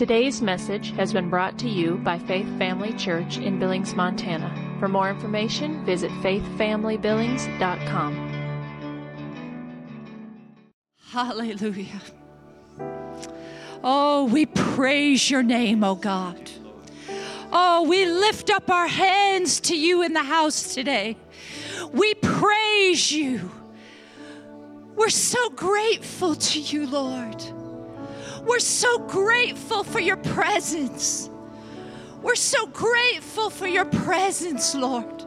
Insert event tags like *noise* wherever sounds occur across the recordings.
Today's message has been brought to you by Faith Family Church in Billings, Montana. For more information, visit faithfamilybillings.com. Hallelujah. Oh, we praise your name, oh God. Oh, we lift up our hands to you in the house today. We praise you. We're so grateful to you, Lord. We're so grateful for your presence. We're so grateful for your presence, Lord.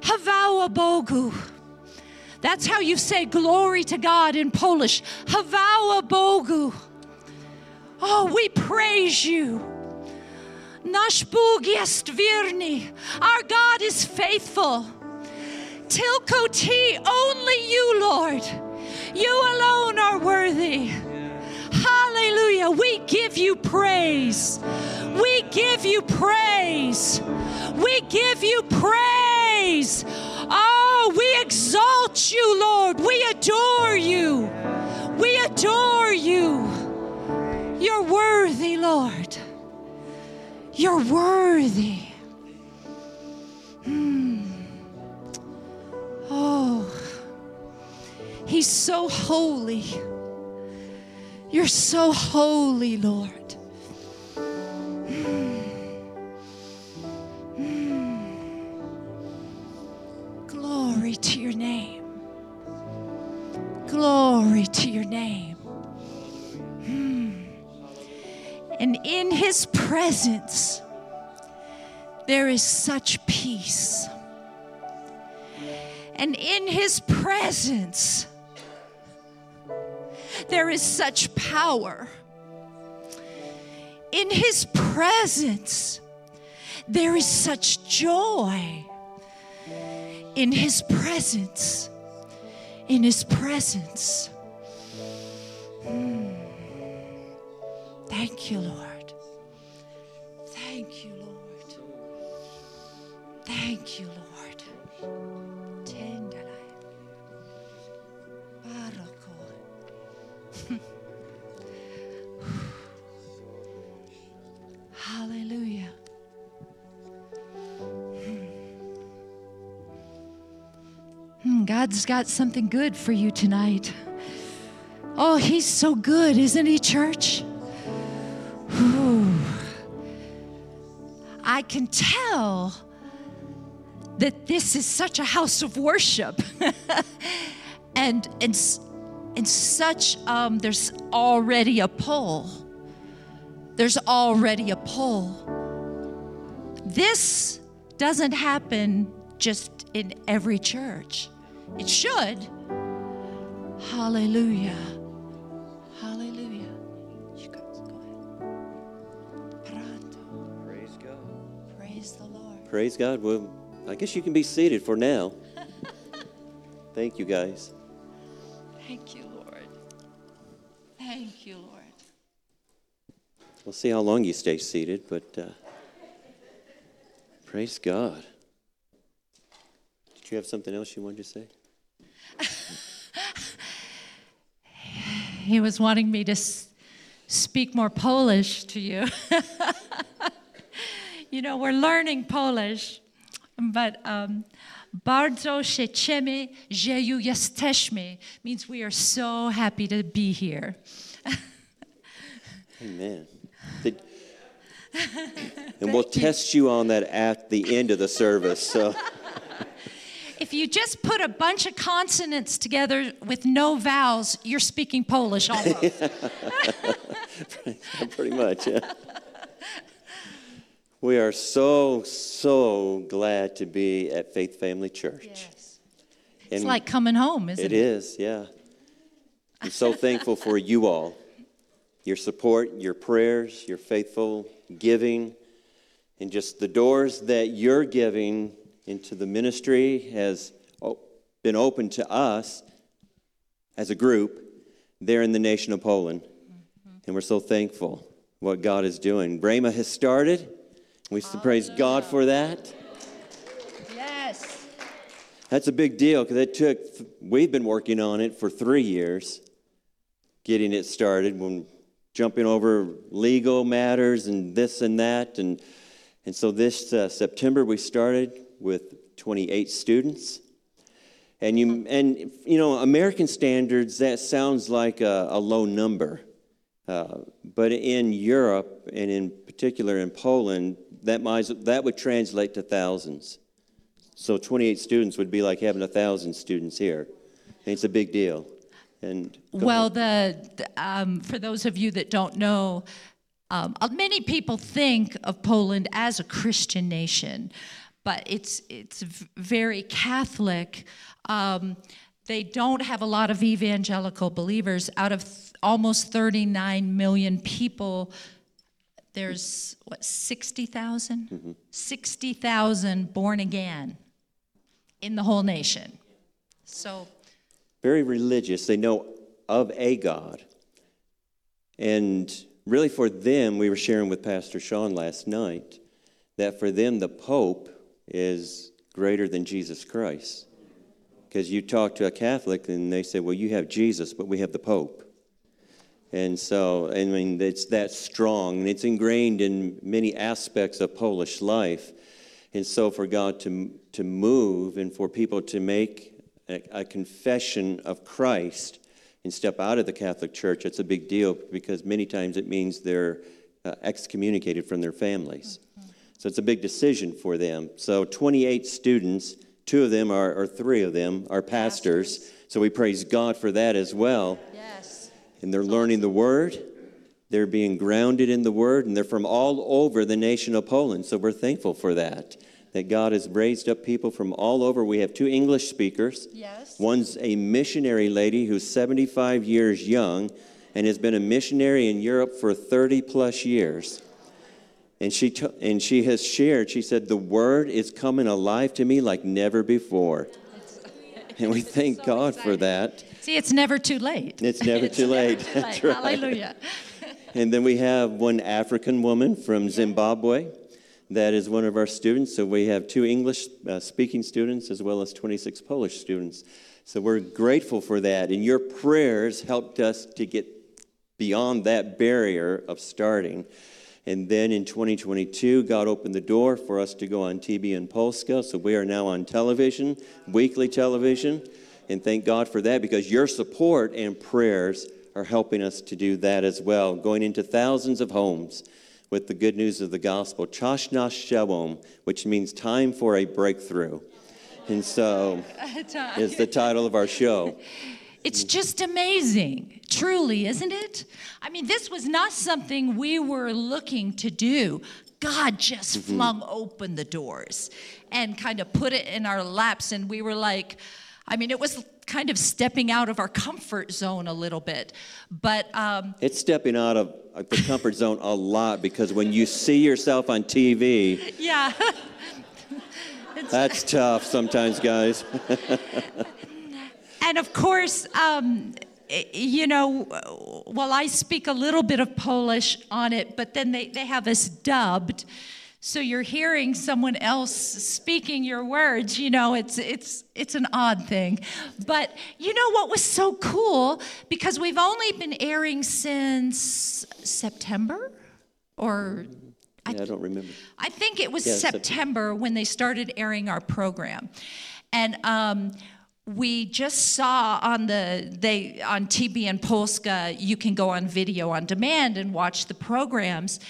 Chwała Bogu. That's how you say glory to God in Polish. Chwała Bogu. Oh, we praise you. Nasz Bóg jest wierny. Our God is faithful. Tylko Ty, only you, Lord. You alone are worthy. Hallelujah. We give you praise. We give you praise. We give you praise. Oh, we exalt you, Lord. We adore you. We adore you. You're worthy, Lord. You're worthy. Hmm. Oh, He's so holy. You're so holy, Lord. Glory to your name. Glory to your name. And in his presence, there is such peace. And in his presence, there is such power. In his presence, there is such joy. In his presence, in his presence. Hmm. Thank you, Lord. Thank you, Lord. Thank you, Lord. Hallelujah. Hmm, God's got something good for you tonight. Oh, He's so good, isn't He, church? Whew. I can tell that this is such a house of worship. *laughs* and, and, and such, um, there's already a pull. There's already a pull. This doesn't happen just in every church. It should. Hallelujah. Hallelujah. You guys go ahead. Pronto. Praise God. Praise the Lord. Praise God. Well, I guess you can be seated for now. *laughs* Thank you, guys. Thank you, We'll see how long you stay seated, but uh, praise God. Did you have something else you wanted to say? *laughs* He was wanting me to s- speak more Polish to you. *laughs* you know, we're learning Polish, but um, bardzo się ciemy, że ju jesteśmy means we are so happy to be here. *laughs* Amen. *laughs* And we'll test you on that at the end of the service. So, *laughs* If you just put a bunch of consonants together with no vowels, you're speaking Polish almost. *laughs* pretty much, yeah. We are so, so glad to be at Faith Family Church. yes. And It's like coming home, isn't it? It is, yeah. I'm so thankful for you all, your support, your prayers, your faithful giving, and just the doors that you're giving into the ministry has oh, been open to us as a group there in the nation of Poland. Mm-hmm. And we're so thankful what God is doing. Brahma has started. We still praise God for that. Yes. That's a big deal because it took, we've been working on it for three years, getting it started when jumping over legal matters and this and that. And, and so this uh, September, we started with 28 students. And you, and you know, American standards, that sounds like a, a low number. Uh, but in Europe, and in particular in Poland, that, might, that would translate to thousands. So 28 students would be like having a thousand students here. And it's a big deal. And well, the, the um, for those of you that don't know, um, uh, many people think of Poland as a Christian nation, but it's it's very Catholic. Um, they don't have a lot of evangelical believers. Out of th- almost 39 million people, there's what 60,000? Mm-hmm. 60,000 born again in the whole nation. So very religious. They know of a God. And really, for them, we were sharing with Pastor Sean last night that for them, the Pope is greater than Jesus Christ. Because you talk to a Catholic and they say, well, you have Jesus, but we have the Pope. And so, I mean, it's that strong and it's ingrained in many aspects of Polish life. And so, for God to, to move and for people to make a, confession of Christ and step out of the Catholic Church, it's a big deal because many times it means they're uh, excommunicated from their families. Mm-hmm. So it's a big decision for them. So 28 students, two of them are, or three of them are pastors. pastors. So we praise God for that as well. Yes. And they're learning the Word. They're being grounded in the Word, and they're from all over the nation of Poland. So we're thankful for that that God has raised up people from all over. We have two English speakers. Yes. One's a missionary lady who's 75 years young and has been a missionary in Europe for 30 plus years. And she, t- and she has shared, she said, the word is coming alive to me like never before. And we *laughs* thank so God exciting. for that. See, it's never too late. It's never *laughs* it's too late. Never too late. right. Hallelujah. and then we have one African woman from Zimbabwe that is one of our students. So we have two English uh, speaking students as well as 26 Polish students. So we're grateful for that. And your prayers helped us to get beyond that barrier of starting. And then in 2022, God opened the door for us to go on TV in Polska. So we are now on television, weekly television. And thank God for that because your support and prayers are helping us to do that as well, going into thousands of homes with the good news of the gospel, Czas na przełom, which means time for a breakthrough. And so *laughs* is the title of our show. It's just amazing, truly, isn't it? I mean, this was not something we were looking to do. God just mm-hmm. flung open the doors and kind of put it in our laps, and we were like, I mean, it was kind of stepping out of our comfort zone a little bit. But um, it's stepping out of the comfort zone a lot because when you see yourself on TV, yeah, *laughs* that's tough sometimes, guys. *laughs* and of course, um, you know, well, I speak a little bit of Polish on it, but then they, they have us dubbed. So you're hearing someone else speaking your words, you know, it's it's it's an odd thing. But you know what was so cool because we've only been airing since September or I, yeah, I don't remember. I think it was yeah, September, September, when they started airing our program. And um, we just saw on the they on TBN Polska you can go on video on demand and watch the programs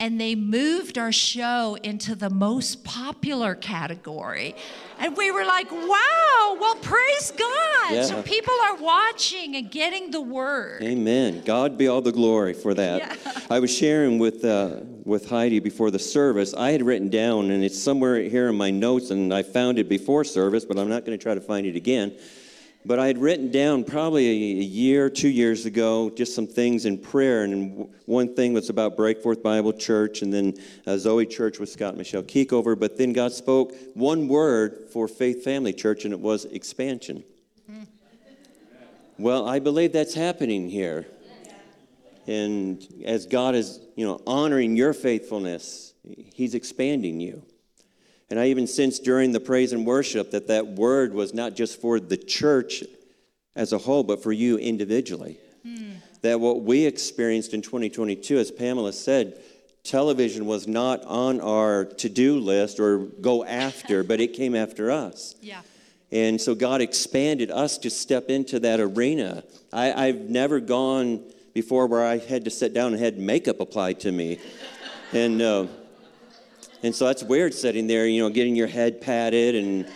and they moved our show into the most popular category. And we were like, wow, well, praise God. Yeah. So people are watching and getting the word. Amen. God be all the glory for that. Yeah. I was sharing with, uh, with Heidi before the service. I had written down, and it's somewhere here in my notes, and I found it before service, but I'm not going to try to find it again. But I had written down probably a year, two years ago, just some things in prayer. And one thing was about Breakforth Bible Church, and then uh, Zoe Church with Scott Michelle Keekover. But then God spoke one word for Faith Family Church, and it was expansion. Well, I believe that's happening here. And as God is, you know, honoring your faithfulness, He's expanding you. And I even sensed during the praise and worship that that word was not just for the church as a whole, but for you individually. Mm. that what we experienced in 2022, as Pamela said, television was not on our to do list or go after, but it came after us. Yeah. And so God expanded us to step into that arena. I, have never gone before where I had to sit down and had makeup applied to me. and, uh, and so that's weird sitting there, you know, getting your head patted and,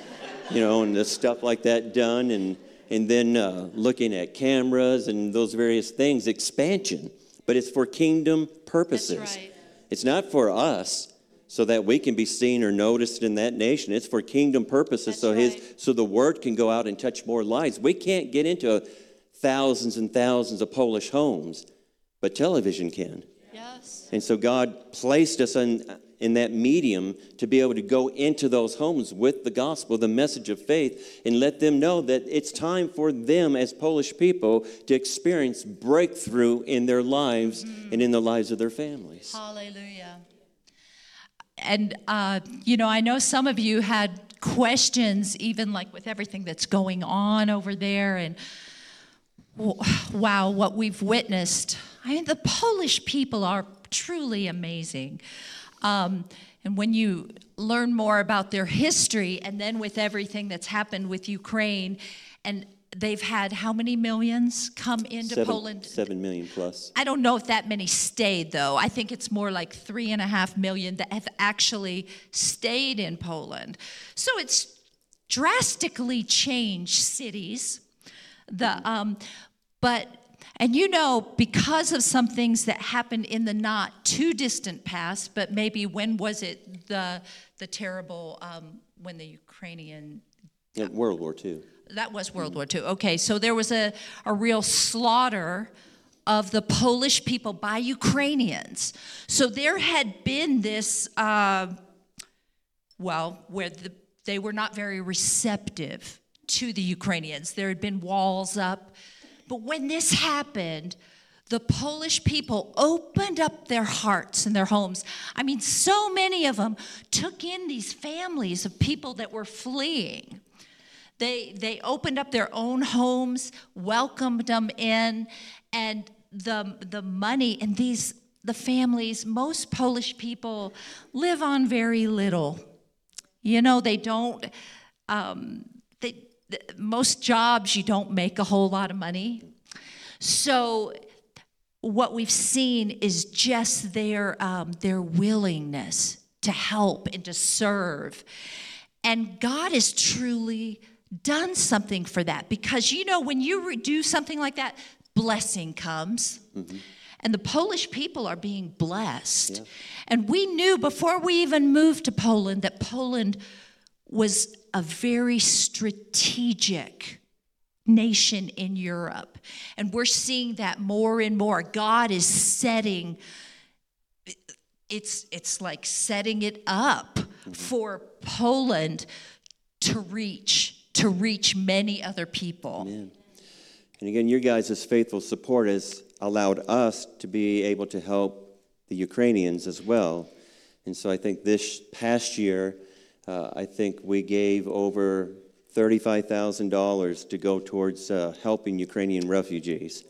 you know, and the stuff like that done. And, and then uh, looking at cameras and those various things, expansion. But it's for kingdom purposes. Right. It's not for us so that we can be seen or noticed in that nation. It's for kingdom purposes, That's so right. his so the word can go out and touch more lives. We can't get into thousands and thousands of Polish homes, but television can. Yes. And so God placed us in, in that medium to be able to go into those homes with the gospel, the message of faith, and let them know that it's time for them as Polish people to experience breakthrough in their lives mm. and in the lives of their families. Hallelujah and uh, you know, I know some of you had questions, even like with everything that's going on over there, and wow, what we've witnessed. I mean, the Polish people are truly amazing. Um, and when you learn more about their history, and then with everything that's happened with Ukraine, and they've had how many millions come into seven, Poland? Seven million plus. I don't know if that many stayed, though. I think it's more like three and a half million that have actually stayed in Poland. So it's drastically changed cities. The, um, but and you know, because of some things that happened in the not too distant past, but maybe when was it the the terrible um, when the Ukrainian yeah, World War II that was World War II. Okay, so there was a, a real slaughter of the Polish people by Ukrainians. So there had been this, uh, well, where the, they were not very receptive to the Ukrainians. There had been walls up. But when this happened, the Polish people opened up their hearts and their homes. I mean, so many of them took in these families of people that were fleeing. They, they opened up their own homes, welcomed them in, and the, the money and these, the families, most Polish people live on very little. You know, they don't, um, most jobs, you don't make a whole lot of money. So, what we've seen is just their, um, their willingness to help and to serve. And God has truly done something for that because you know when you do something like that blessing comes mm-hmm. and the polish people are being blessed yeah. and we knew before we even moved to poland that poland was a very strategic nation in europe and we're seeing that more and more god is setting it's it's like setting it up mm-hmm. for poland to reach to reach many other people. Amen. And again, your guys' faithful support has allowed us to be able to help the Ukrainians as well. And so I think this past year, uh, I think we gave over $35,000 to go towards uh, helping Ukrainian refugees.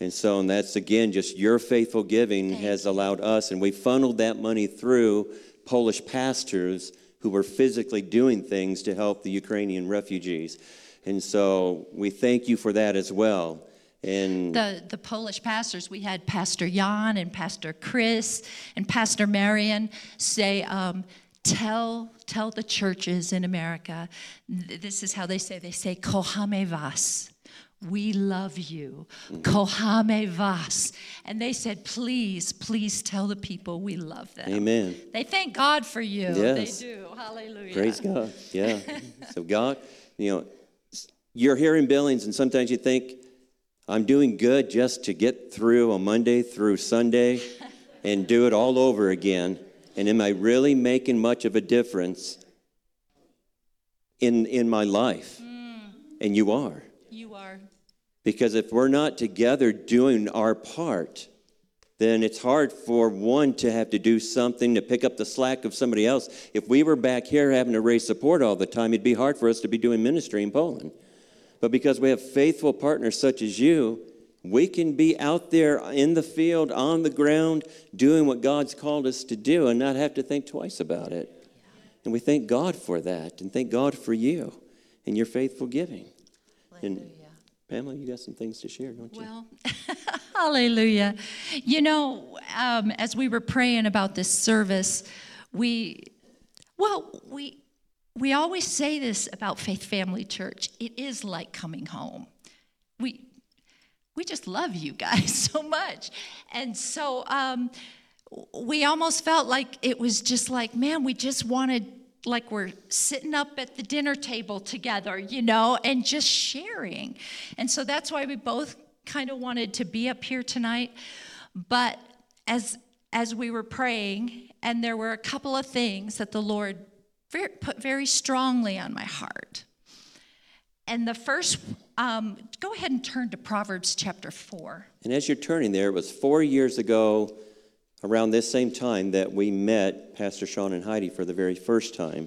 And so, and that's again, just your faithful giving Thank has allowed us, and we funneled that money through Polish pastors who were physically doing things to help the Ukrainian refugees. And so we thank you for that as well. And the, the Polish pastors, we had Pastor Jan and Pastor Chris and Pastor Marion say, um, tell, tell the churches in America, this is how they say, they say, Kohame vas we love you. Kohame vas. And they said, please, please tell the people we love them. Amen. They thank God for you. Yes. They do. Hallelujah. Praise God. Yeah. *laughs* so God, you know, you're here in Billings and sometimes you think, I'm doing good just to get through a Monday through Sunday and do it all over again. And am I really making much of a difference in, in my life? Mm. And you are. You are. Because if we're not together doing our part, then it's hard for one to have to do something to pick up the slack of somebody else. If we were back here having to raise support all the time, it'd be hard for us to be doing ministry in Poland. But because we have faithful partners such as you, we can be out there in the field, on the ground, doing what God's called us to do and not have to think twice about it. And we thank God for that and thank God for you and your faithful giving. And Pamela, you got some things to share, don't you? Well, *laughs* hallelujah. You know, um, as we were praying about this service, we, well, we, we always say this about Faith Family Church. It is like coming home. We, we just love you guys *laughs* so much. And so um, we almost felt like it was just like, man, we just wanted like we're sitting up at the dinner table together, you know, and just sharing. And so that's why we both kind of wanted to be up here tonight. But as as we were praying, and there were a couple of things that the Lord put very strongly on my heart. And the first, um, go ahead and turn to Proverbs chapter 4. And as you're turning there, it was four years ago around this same time that we met Pastor Sean and Heidi for the very first time.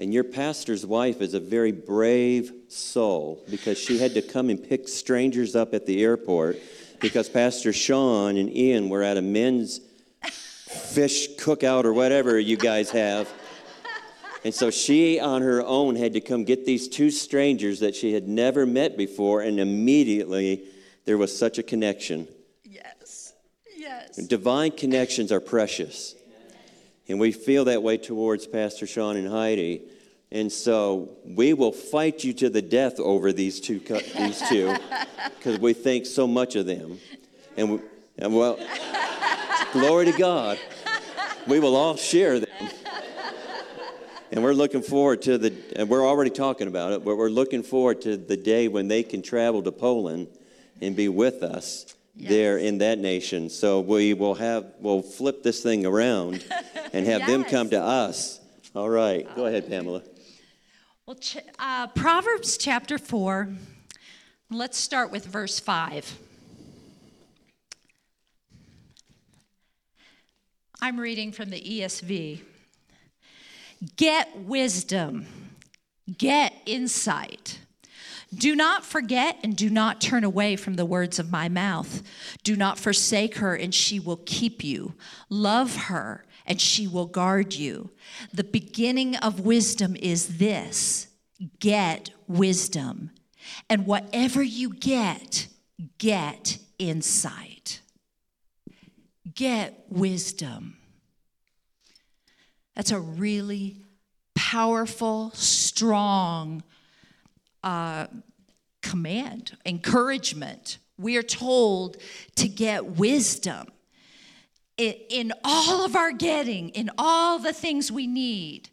And your pastor's wife is a very brave soul because she had to come and pick strangers up at the airport because Pastor Sean and Ian were at a men's fish cookout or whatever you guys have. And so she, on her own, had to come get these two strangers that she had never met before, and immediately there was such a connection. Yes. Yes. Divine connections are precious. And we feel that way towards Pastor Sean and Heidi. And so we will fight you to the death over these two, these two, *laughs* because we think so much of them. And, we, and well, glory to God, we will all share them. And we're looking forward to the, and we're already talking about it, but we're looking forward to the day when they can travel to Poland and be with us there in that nation. So we will have, we'll flip this thing around *laughs* and have them come to us. All right, go ahead, Pamela. Well, ch- uh, Proverbs chapter 4, let's start with verse 5. I'm reading from the ESV. Get wisdom, get insight. Do not forget and do not turn away from the words of my mouth. Do not forsake her, and she will keep you. Love her, and she will guard you. The beginning of wisdom is this get wisdom. And whatever you get, get insight. Get wisdom. That's a really powerful, strong, uh, command, encouragement. We are told to get wisdom in, all of our getting, in all the things we need.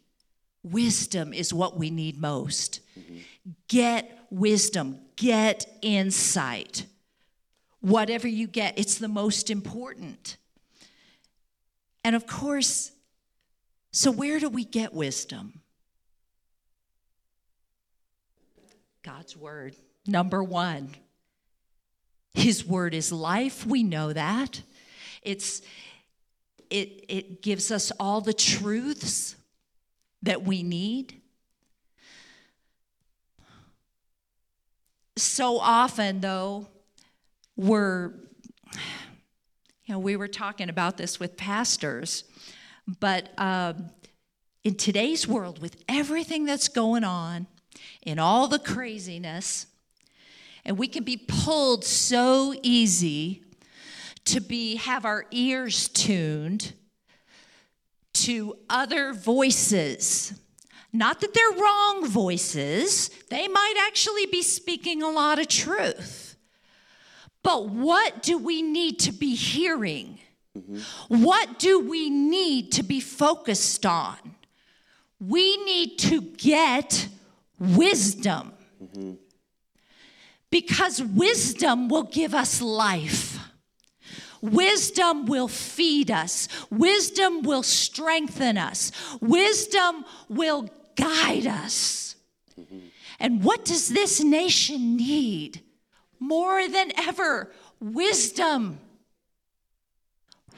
Wisdom is what we need most. Get wisdom, get insight. Whatever you get, it's the most important. And of course, so where do we get wisdom? God's word. Number one, his word is life. We know that. It's it it gives us all the truths that we need. So often though, we're you know, we were talking about this with pastors, but um, in today's world, with everything that's going on, in all the craziness, and we can be pulled so easy to be have our ears tuned to other voices. Not that they're wrong voices, they might actually be speaking a lot of truth. But what do we need to be hearing? Mm-hmm. What do we need to be focused on? We need to get wisdom. Mm-hmm. Because wisdom will give us life. Wisdom will feed us. Wisdom will strengthen us. Wisdom will guide us. Mm-hmm. And what does this nation need? More than ever, wisdom.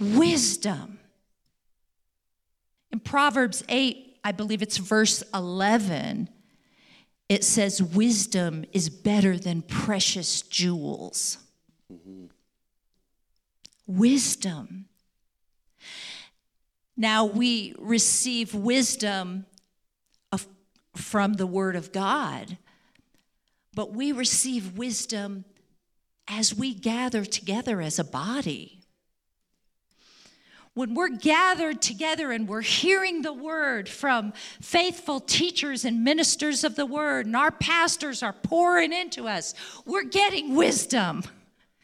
Wisdom. In Proverbs 8, I believe it's verse 11, it says, Wisdom is better than precious jewels. Wisdom. Now we receive wisdom of, from the Word of God, but we receive wisdom as we gather together as a body when we're gathered together and we're hearing the word from faithful teachers and ministers of the word, and our pastors are pouring into us, we're getting wisdom.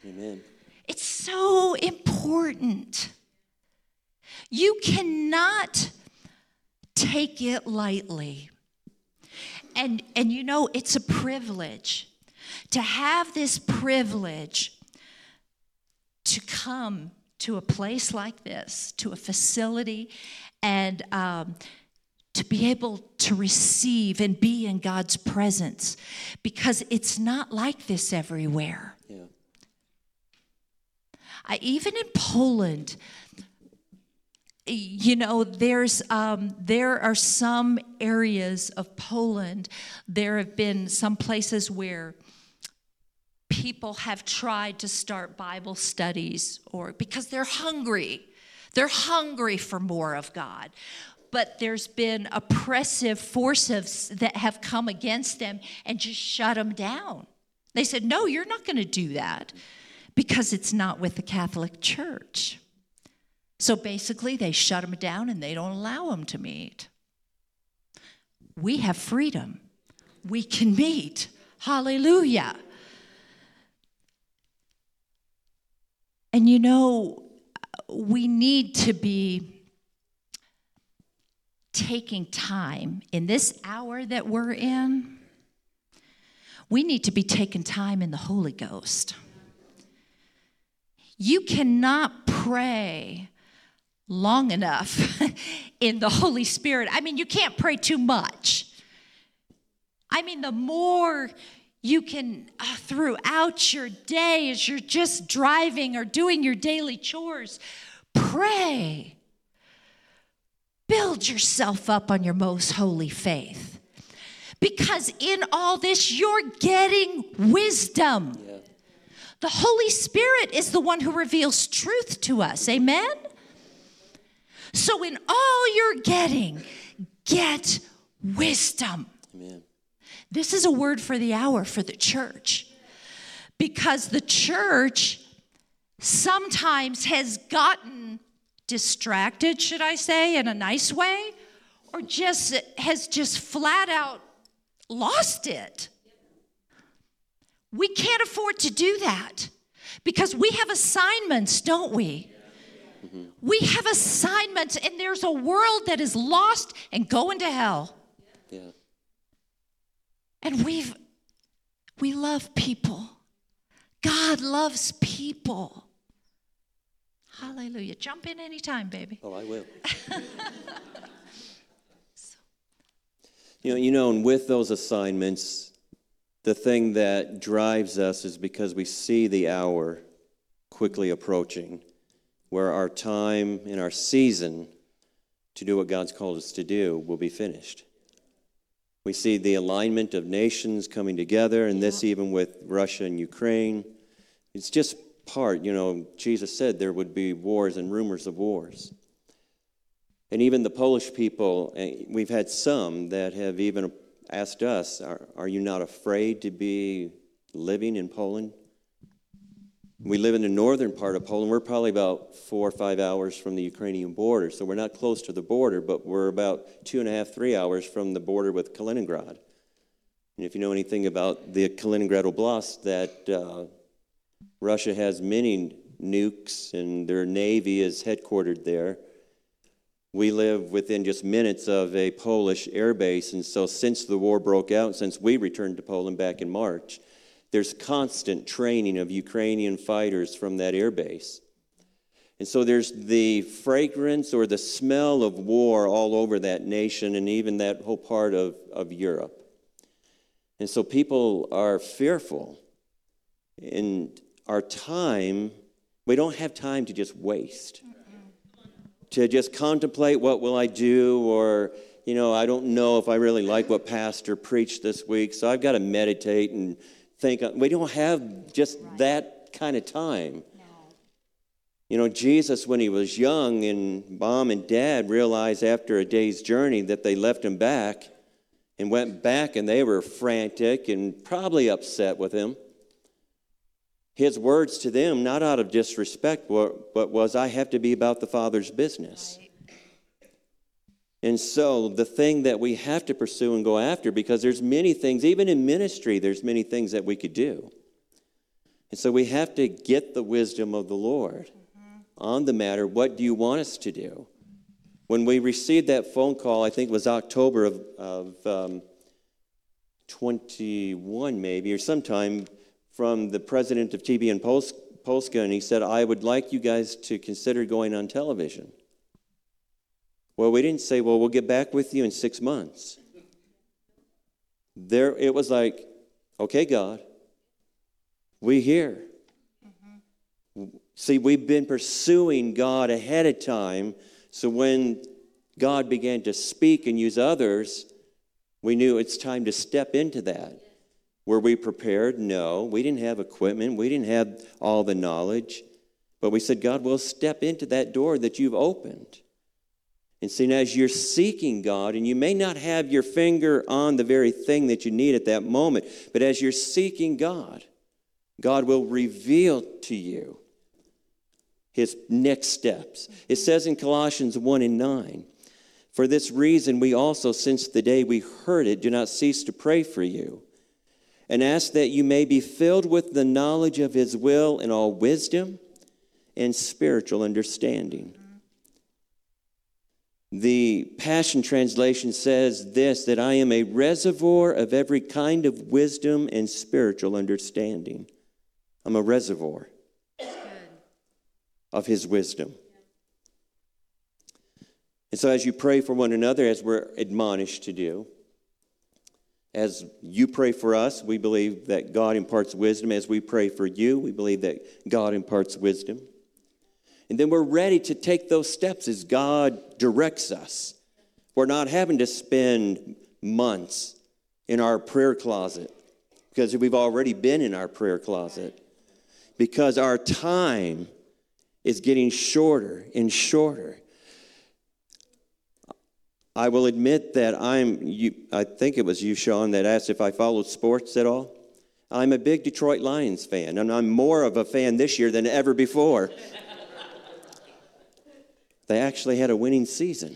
Amen. It's so important. You cannot take it lightly. And, and you know, it's a privilege to have this privilege to come to a place like this, to a facility, and um, to be able to receive and be in God's presence because it's not like this everywhere. Yeah. I, even in Poland, you know, there's um, there are some areas of Poland. There have been some places where people have tried to start Bible studies or because they're hungry. They're hungry for more of God. But there's been oppressive forces that have come against them and just shut them down. They said, No, you're not going to do that because it's not with the Catholic Church. So basically, they shut them down and they don't allow them to meet. We have freedom. We can meet. Hallelujah. And you know, we need to be taking time in this hour that we're in. We need to be taking time in the Holy Ghost. You cannot pray long enough *laughs* in the Holy Spirit. I mean, you can't pray too much. I mean, the more you can, uh, throughout your day, as you're just driving or doing your daily chores, pray. Build yourself up on your most holy faith. Because in all this, you're getting wisdom. Yeah. The Holy Spirit is the one who reveals truth to us. Amen? So, in all you're getting, get wisdom. This is a word for the hour for the church because the church sometimes has gotten distracted, should I say, in a nice way, or just has just flat out lost it. We can't afford to do that because we have assignments, don't we? Mm-hmm. We have assignments, and there's a world that is lost and going to hell. Yeah. And we've we love people. God loves people. Hallelujah. Jump in anytime, baby. Oh, I will. *laughs* you know, you know, and with those assignments, the thing that drives us is because we see the hour quickly approaching, where our time and our season to do what God's called us to do will be finished. We see the alignment of nations coming together, and this even with Russia and Ukraine. It's just part, you know, Jesus said there would be wars and rumors of wars. And even the Polish people, eh, we've had some that have even asked us, Are, are you not afraid to be living in Poland? We live in the northern part of Poland. We're probably about four or five hours from the Ukrainian border, so we're not close to the border, but we're about two and a half, three hours from the border with Kaliningrad. And if you know anything about the Kaliningrad Oblast, that uh, Russia has many nukes and their navy is headquartered there. We live within just minutes of a Polish air base, and so since the war broke out, since we returned to Poland back in March, there's constant training of Ukrainian fighters from that air base. And so there's the fragrance or the smell of war all over that nation and even that whole part of, of Europe. And so people are fearful. And our time, we don't have time to just waste. To just contemplate what will I do or you know, I don't know if I really like what pastor preached this week, so I've got to meditate and think. Uh, we don't have just that kind of time. You know, Jesus, when he was young, and mom and dad realized after a day's journey that they left him back and went back, and they were frantic and probably upset with him. His words to them, not out of disrespect, but was, I have to be about the Father's business. And so the thing that we have to pursue and go after, because there's many things, even in ministry, there's many things that we could do. And so we have to get the wisdom of the Lord on the matter. What do you want us to do? When we received that phone call, I think it was October of, of um, 21, maybe, or sometime from the president of TBN Polska, and he said, I would like you guys to consider going on television. Well, we didn't say, well, we'll get back with you in six months. There, it was like, okay, God, we hear. Mm-hmm. See, we've been pursuing God ahead of time, so when God began to speak and use others, we knew it's time to step into that. Were we prepared? No. We didn't have equipment, we didn't have all the knowledge. But we said, God, we'll step into that door that you've opened. And see, as you're seeking God, and you may not have your finger on the very thing that you need at that moment, but as you're seeking God, God will reveal to you his next steps. It says in Colossians 1 and 9, For this reason, we also, since the day we heard it, do not cease to pray for you and ask that you may be filled with the knowledge of his will and all wisdom and spiritual understanding the Passion Translation says this that I am a reservoir of every kind of wisdom and spiritual understanding. I'm a reservoir of His wisdom. And so, as you pray for one another, as we're admonished to do, as you pray for us, we believe that God imparts wisdom. As we pray for you, we believe that God imparts wisdom. And then we're ready to take those steps as God directs us. We're not having to spend months in our prayer closet because we've already been in our prayer closet. Because our time is getting shorter and shorter. I will admit that I'm, you, I think it was you, Sean, that asked if I followed sports at all. I'm a big Detroit Lions fan, and I'm more of a fan this year than ever before. *laughs* They actually had a winning season.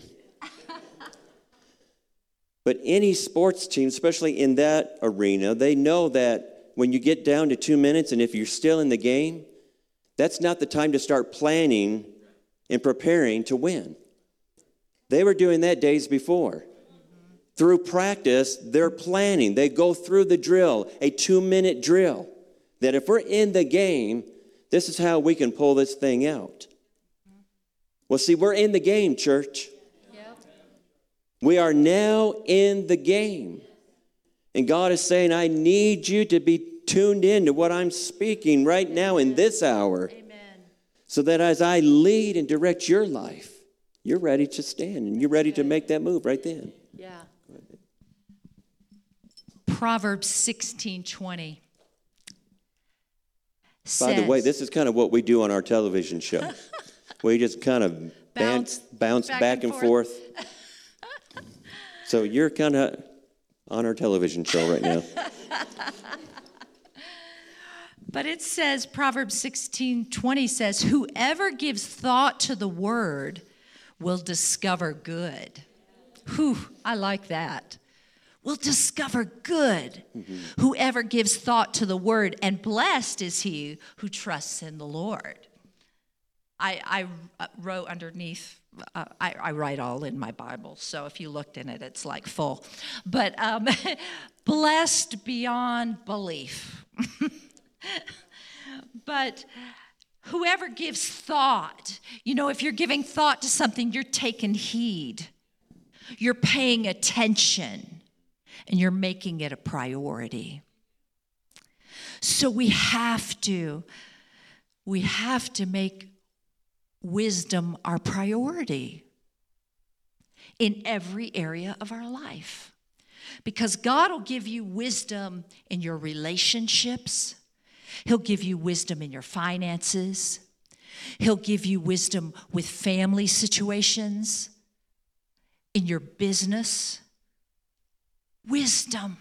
but any sports team, especially in that arena, they know that when you get down to two minutes and if you're still in the game, that's not the time to start planning and preparing to win. They were doing that days before. Through practice, they're planning. They go through the drill, a two minute drill, that if we're in the game, this is how we can pull this thing out. Well, see, we're in the game, church. Yep. We are now in the game. And God is saying, I need you to be tuned in to what I'm speaking right now in this hour. Amen. So that as I lead and direct your life, you're ready to stand and you're ready to make that move right then. Yeah. Proverbs 16 20. By the way, this is kind of what we do on our television show. *laughs* we just kind of bounce, bounce back, back and, and, forth. forth. so you're kind of on our television show right now. but it says, Proverbs 16 20 says, Whoever gives thought to the word will discover good. Whew, I like that. Will discover good. Mm-hmm. Whoever gives thought to the word, and blessed is he who trusts in the Lord. I, I uh, wrote underneath, uh, I, I, write all in my Bible, so if you looked in it, it's like full. But um, *laughs* blessed beyond belief. *laughs* but whoever gives thought, you know, if you're giving thought to something, you're taking heed, you're paying attention, and you're making it a priority. So we have to, we have to make wisdom our priority in every area of our life. Because God will give you wisdom in your relationships, He'll give you wisdom in your finances. He'll give you wisdom with family situations, in your business. Wisdom.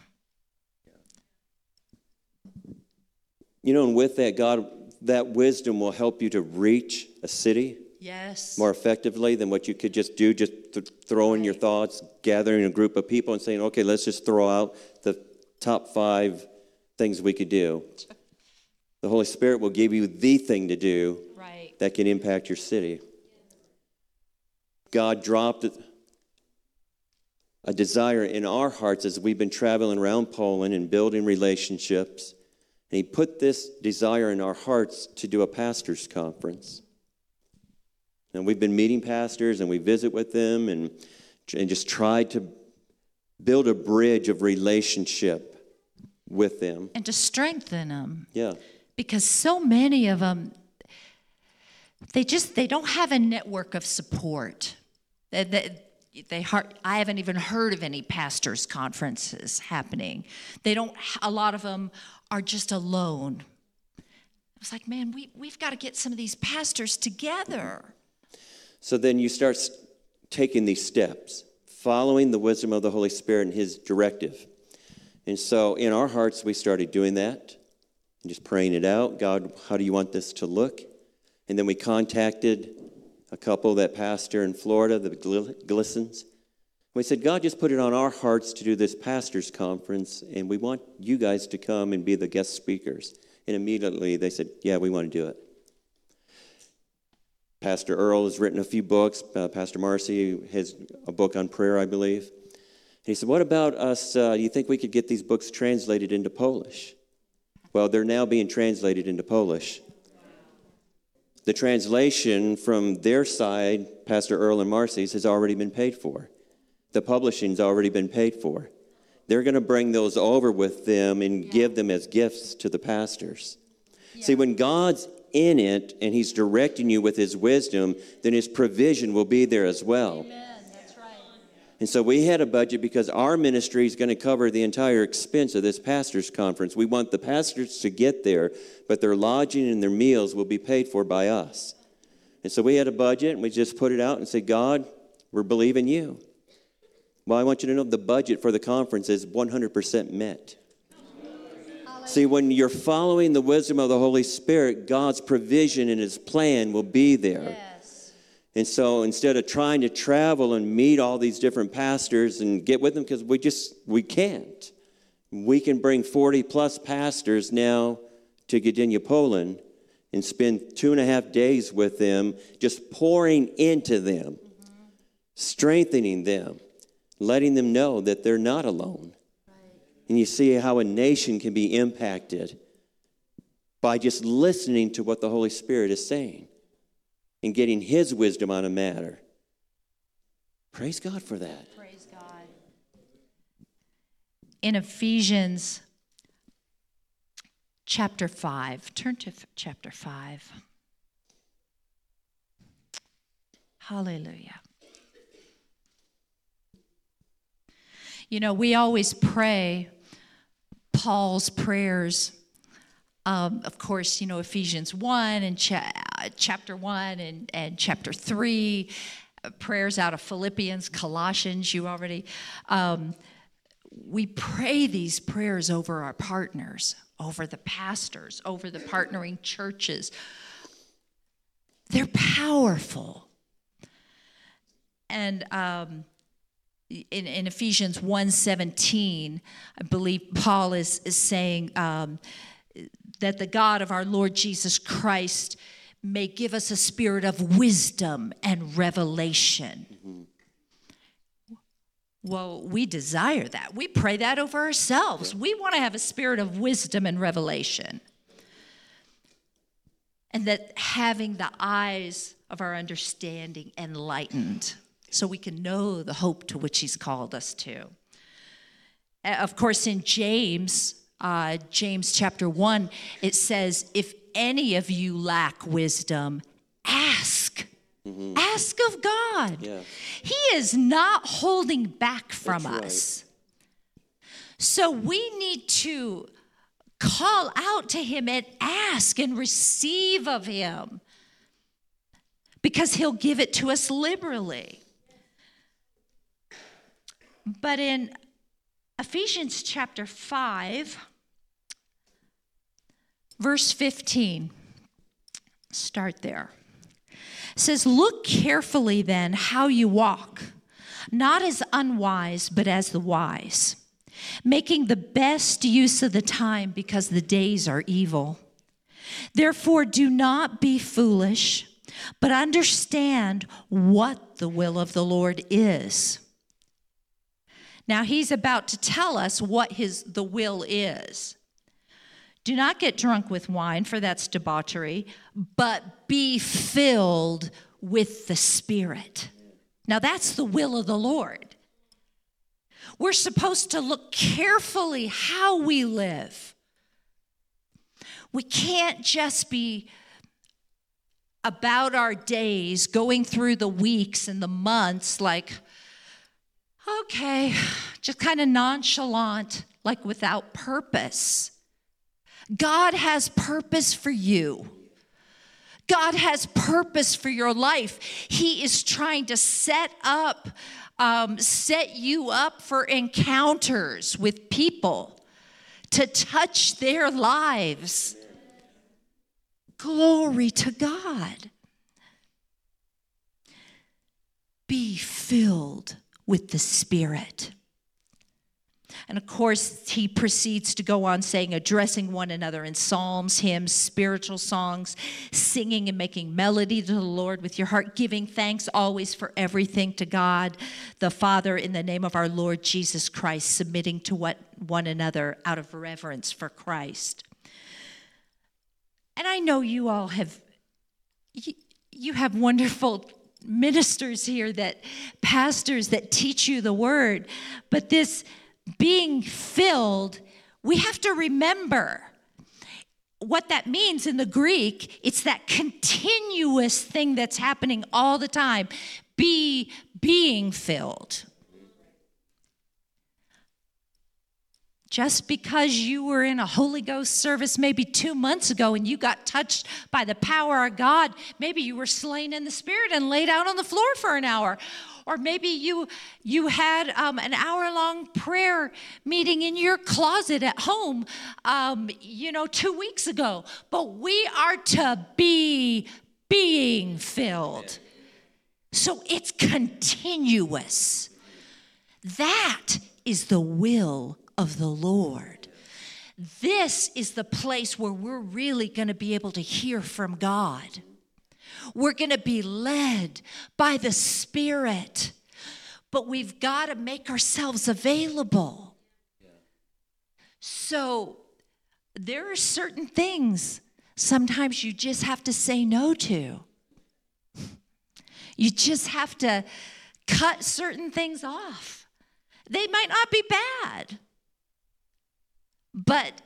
You know, and with that, God, that wisdom will help you to reach a city Yes. more effectively than what you could just do, just th- throw in your thoughts, gathering a group of people and saying, okay, let's just throw out the top five things we could do. The Holy Spirit will give you the thing to do Right. that can impact your city. God dropped a desire in our hearts as we've been traveling around Poland and building relationships. And He put this desire in our hearts to do a pastor's conference. And we've been meeting pastors and we visit with them and, and just try to build a bridge of relationship with them. And to strengthen them. Yeah. because so many of them they just they don't have a network of support they, they, they har- i haven't even heard of any pastors conferences happening they don't a lot of them are just alone i was like man we, we've got to get some of these pastors together So then you start taking these steps, following the wisdom of the Holy Spirit and His directive. And so in our hearts, we started doing that and just praying it out. God, how do you want this to look? And then we contacted a couple that pastor in Florida, the Gl- Glissons. We said, God just put it on our hearts to do this pastor's conference, and we want you guys to come and be the guest speakers. And immediately they said, Yeah, we want to do it. Pastor Earl has written a few books. Uh, Pastor Marcy has a book on prayer, I believe. He said, What about us? Uh, do you think we could get these books translated into Polish? Well, they're now being translated into Polish. The translation from their side, Pastor Earl and Marcy's, has already been paid for. The publishing's already been paid for. They're going to bring those over with them and give them as gifts to the pastors. See, when God's in it and He's directing you with His wisdom, then His provision will be there as well. And so we had a budget because our ministry is going to cover the entire expense of this pastors' conference. We want the pastors to get there, but their lodging and their meals will be paid for by us. And so we had a budget and we just put it out and said, God, we're believing you. Well, I want you to know the budget for the conference is 100% met. See, when you're following the wisdom of the Holy Spirit, God's provision and His plan will be there. And so instead of trying to travel and meet all these different pastors and get with them, because we just, we can't. We can bring 40 plus pastors now to Gdynia, Poland and spend two and a half days with them, just pouring into them, mm-hmm. strengthening them, letting them know that they're not alone. And you see how a nation can be impacted by just listening to what the Holy Spirit is saying and getting His wisdom on a matter. Praise God for that. praise god in ephesians chapter 5 turn to chapter 5 hallelujah You know, we always pray Paul's prayers. Um, of course, you know, Ephesians 1 and cha- chapter 1 and, and chapter 3, uh, prayers out of Philippians, Colossians, you already. Um, we pray these prayers over our partners, over the pastors, over the partnering churches. They're powerful. And um, in, in Ephesians 1:17, I believe Paul is, is saying um, that the God of our Lord Jesus Christ may give us a spirit of wisdom and revelation. Well, we desire that. We pray that over ourselves. We want to have a spirit of wisdom and revelation. And that having the eyes of our understanding enlightened so we can know the hope to which he's called us to. Of course, in James, uh, James chapter 1, it says, If any of you lack wisdom, ask. Ask of God. Yeah. He is not holding back from That's right. us. So we need to call out to him and ask and receive of him because he'll give it to us liberally. But in Ephesians chapter 5, verse 15, start there. It says, Look carefully then how you walk, not as unwise, but as the wise, making the best use of the time because the days are evil. Therefore, do not be foolish, but understand what the will of the Lord is. Now he's about to tell us what his the will is. Do not get drunk with wine, for that's debauchery, but be filled with the Spirit. Now that's the will of the Lord. We're supposed to look carefully how we live. We can't just be about our days, going through the weeks and the months like, okay, just kind of nonchalant, like without purpose. God has purpose for you. God has purpose for your life. He is trying to set up, um, set you up for encounters with people to touch their lives. Glory to God. Be filled with the Spirit. And of course, he proceeds to go on saying, addressing one another in psalms, hymns, spiritual songs, singing and making melody to the Lord with your heart, giving thanks always for everything to God the Father in the name of our Lord Jesus Christ, submitting to what one another out of reverence for Christ. And I know you all have you, you have wonderful ministers here that pastors that teach you the word, but this being filled, we have to remember what that means in the Greek. It's that continuous thing that's happening all the time. Be being filled. Just because you were in a Holy Ghost service maybe two months ago and you got touched by the power of God, maybe you were slain in the Spirit and laid out on the floor for an hour. Or maybe you you had um, an hour long prayer meeting in your closet at home um, you know two weeks ago. But we are to be being filled. So it's continuous. That is the will of the lord this is the place where we're really going to be able to hear from god we're going to be led by the Spirit, but we've got to make ourselves available. So there are certain things sometimes you just have to say no to. You just have to cut certain things off. They might not be bad, but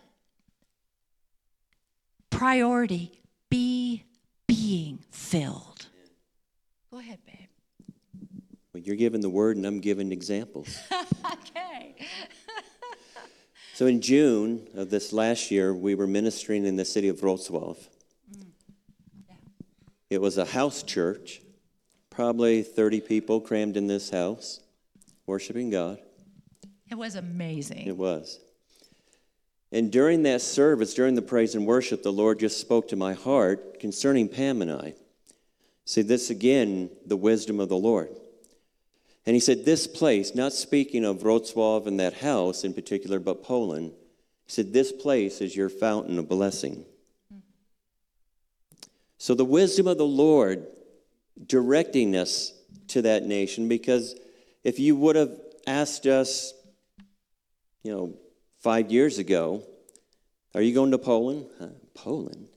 priority be being filled. Go ahead, babe. Well, you're giving the word, and I'm giving examples. *laughs* okay. so in June of this last year, we were ministering in the city of Wrocław. Mm. Yeah. It was a house church, probably 30 people crammed in this house, worshiping God. It was amazing. It was. And during that service, during the praise and worship, the Lord just spoke to my heart concerning Pam and I. See, this again, the wisdom of the Lord. And he said, This place, not speaking of Wrocław and that house in particular, but Poland, he said, This place is your fountain of blessing. So the wisdom of the Lord directing us to that nation, because if you would have asked us, you know, five years ago. Are you going to Poland? Uh, Poland?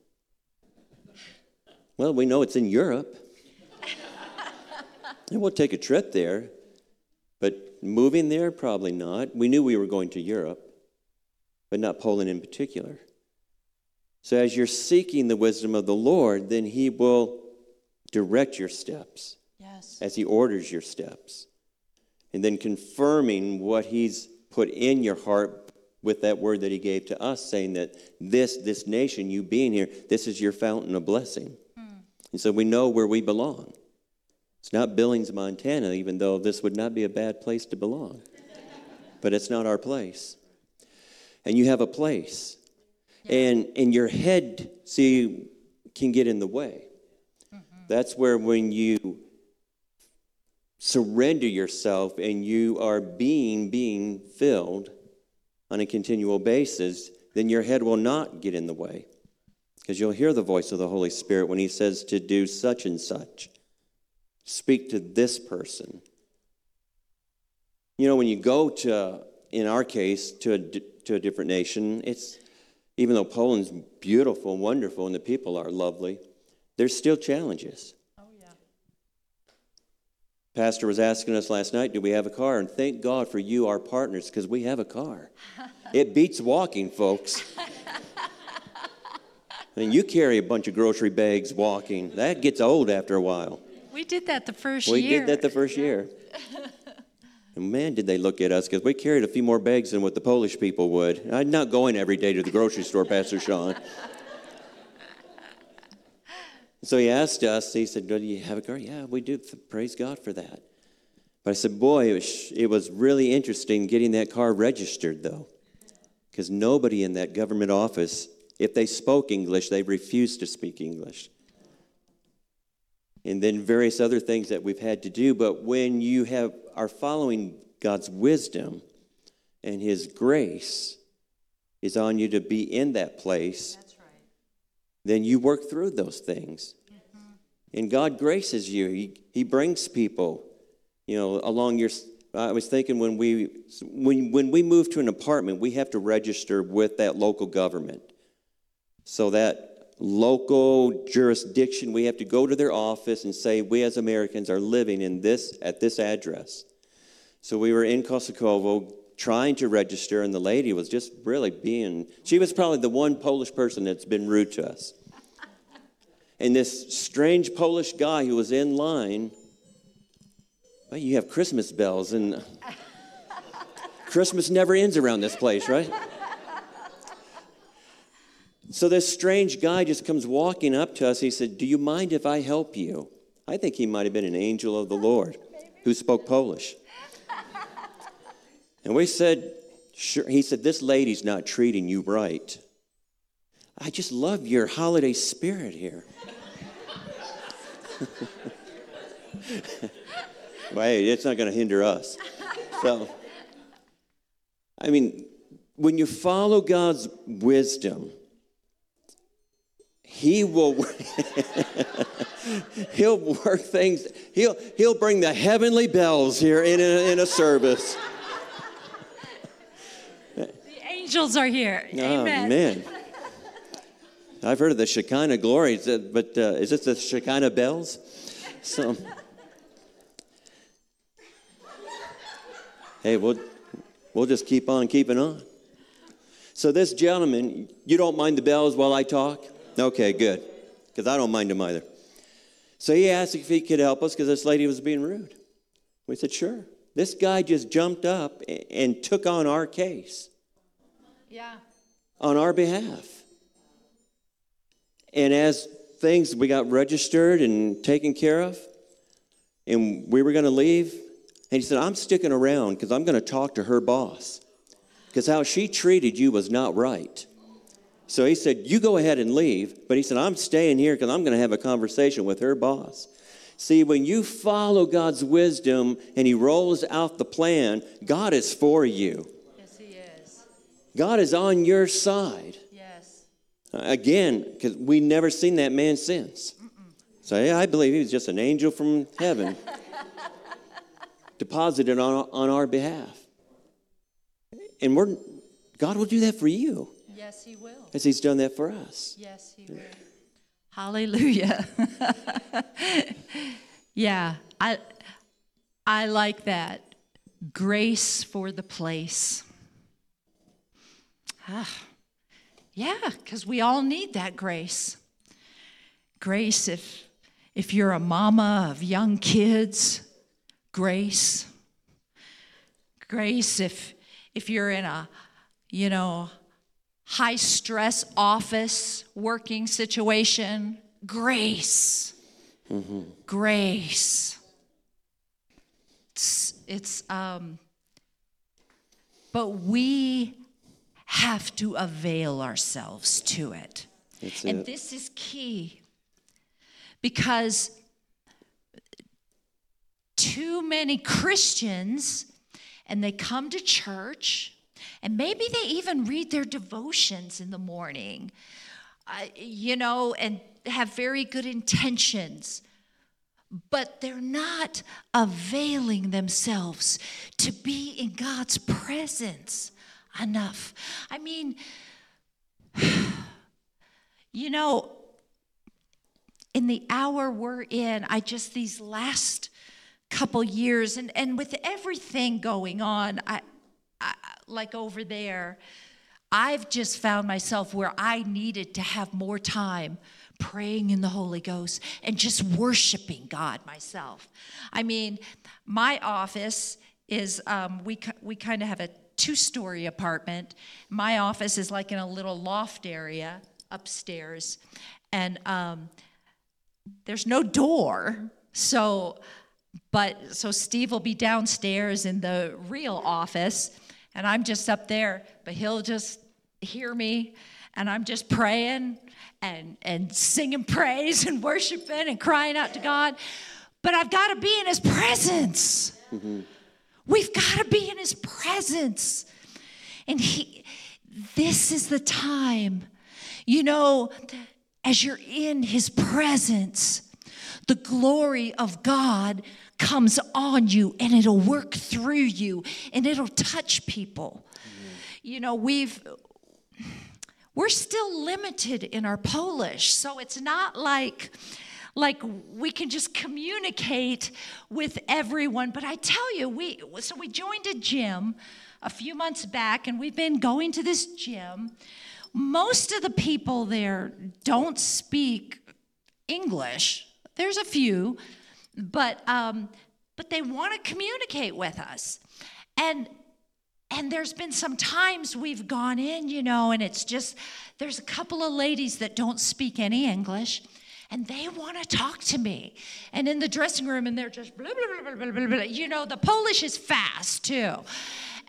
Well, we know it's in Europe. *laughs* and we'll take a trip there. But moving there, probably not. We knew we were going to Europe, but not Poland in particular. So as you're seeking the wisdom of the Lord, then He will direct your steps. Yes. As He orders your steps. And then confirming what He's put in your heart with that word that he gave to us, saying that this, this nation, you being here, this is your fountain of blessing. Hmm. And so we know where we belong. It's not Billings, Montana, even though this would not be a bad place to belong. *laughs* but it's not our place. And you have a place. And, and your head, see, can get in the way. Mm-hmm. That's where when you surrender yourself and you are being being filled on a continual basis, then your head will not get in the way. Because you'll hear the voice of the Holy Spirit when He says to do such and such. Speak to this person. You know, when you go to, in our case, to a, to a different nation, it's, even though Poland's beautiful and wonderful and the people are lovely, there's still challenges. Pastor was asking us last night, do we have a car? And thank God for you, our partners, because we have a car. *laughs* it beats walking, folks. *laughs* I mean, you carry a bunch of grocery bags walking. That gets old after a while. We did that the first We year. We did that the first year. *laughs* And man, did they look at us because we carried a few more bags than what the Polish people would. I'm not going every day to the grocery store, Pastor Sean. So he asked us, he said, Do you have a car? Yeah, we do. Praise God for that. But I said, Boy, it was, it was really interesting getting that car registered, though, because nobody in that government office, if they spoke English, they refused to speak English. And then various other things that we've had to do. But when you have are following God's wisdom and His grace is on you to be in that place, then you work through those things. And God graces you. He, he brings people, you know, along your. I was thinking when we when when we move to an apartment, we have to register with that local government. So that local jurisdiction, we have to go to their office and say we as Americans are living in this at this address. So we were in Kosovo trying to register, and the lady was just really being. She was probably the one Polish person that's been rude to us. And this strange Polish guy who was in line, well, you have Christmas bells, and Christmas never ends around this place, right? So this strange guy just comes walking up to us. He said, Do you mind if I help you? I think he might have been an angel of the Lord who spoke Polish. And we said, Sure. He said, This lady's not treating you right. I just love your holiday spirit here. *laughs* well, hey, it's not going to hinder us. So, I mean, when you follow God's wisdom, He will *laughs* He'll work things. He'll He'll bring the heavenly bells here in a, in a service. the angels are here. Oh Amen. man. I've heard of the Shekinah glory, but uh, is this the Shekinah bells? So, hey, we'll, we'll just keep on keeping on. So, this gentleman, you don't mind the bells while I talk? Okay, good, because I don't mind them either. So, he asked if he could help us because this lady was being rude. We said, sure. This guy just jumped up and took on our case Yeah. on our behalf. And as things we got registered and taken care of, and we were going to leave, and he said, I'm sticking around because I'm going to talk to her boss because how she treated you was not right. So he said, You go ahead and leave. But he said, I'm staying here because I'm going to have a conversation with her boss. See, when you follow God's wisdom and he rolls out the plan, God is for you. Yes, he is. God is on your side. Yes. Again, because we never seen that man since. So yeah, I believe he was just an angel from heaven, *laughs* deposited on, on our behalf. And we're, God will do that for you, Yes, he will. as he's done that for us. Yes, he will. Hallelujah. *laughs* yeah, I I like that. Grace for the place. Ah, yeah, because we all need that grace. Grace if if you're a mama of young kids, grace. Grace if if you're in a you know, high stress office working situation, grace. Grace. It's, it's um, but we have to avail ourselves to it. That's and it. this is key because too many Christians and they come to church and maybe they even read their devotions in the morning, uh, you know, and have very good intentions. But they're not availing themselves to be in God's presence enough. I mean, *sighs* you know, in the hour we're in, I just these last couple years, and, and with everything going on, I, I like over there, I've just found myself where I needed to have more time praying in the Holy Ghost and just worshiping God myself. I mean, my office is um, we we kind of have a two-story apartment. My office is like in a little loft area upstairs, and um, there's no door. So, but so Steve will be downstairs in the real office, and I'm just up there, but he'll just hear me, and I'm just praying and and singing praise and worshiping and crying out to God. But I've got to be in His presence. We've got to be in His presence, and He. This is the time, you know, as you're in His presence the glory of God comes on you and it'll work through you and it'll touch people. You know, we've we're still limited in our Polish, so it's not like like we can just communicate with everyone, but I tell you, we so we joined a gym a few months back and we've been going to this gym. Most of the people there don't speak English. There's a few, but um, but they want to communicate with us, and and there's been some times we've gone in, you know, and it's just there's a couple of ladies that don't speak any English. And they want to talk to me. And in the dressing room, and they're just blah, blah, blah, blah, blah, blah. You know, the Polish is fast too.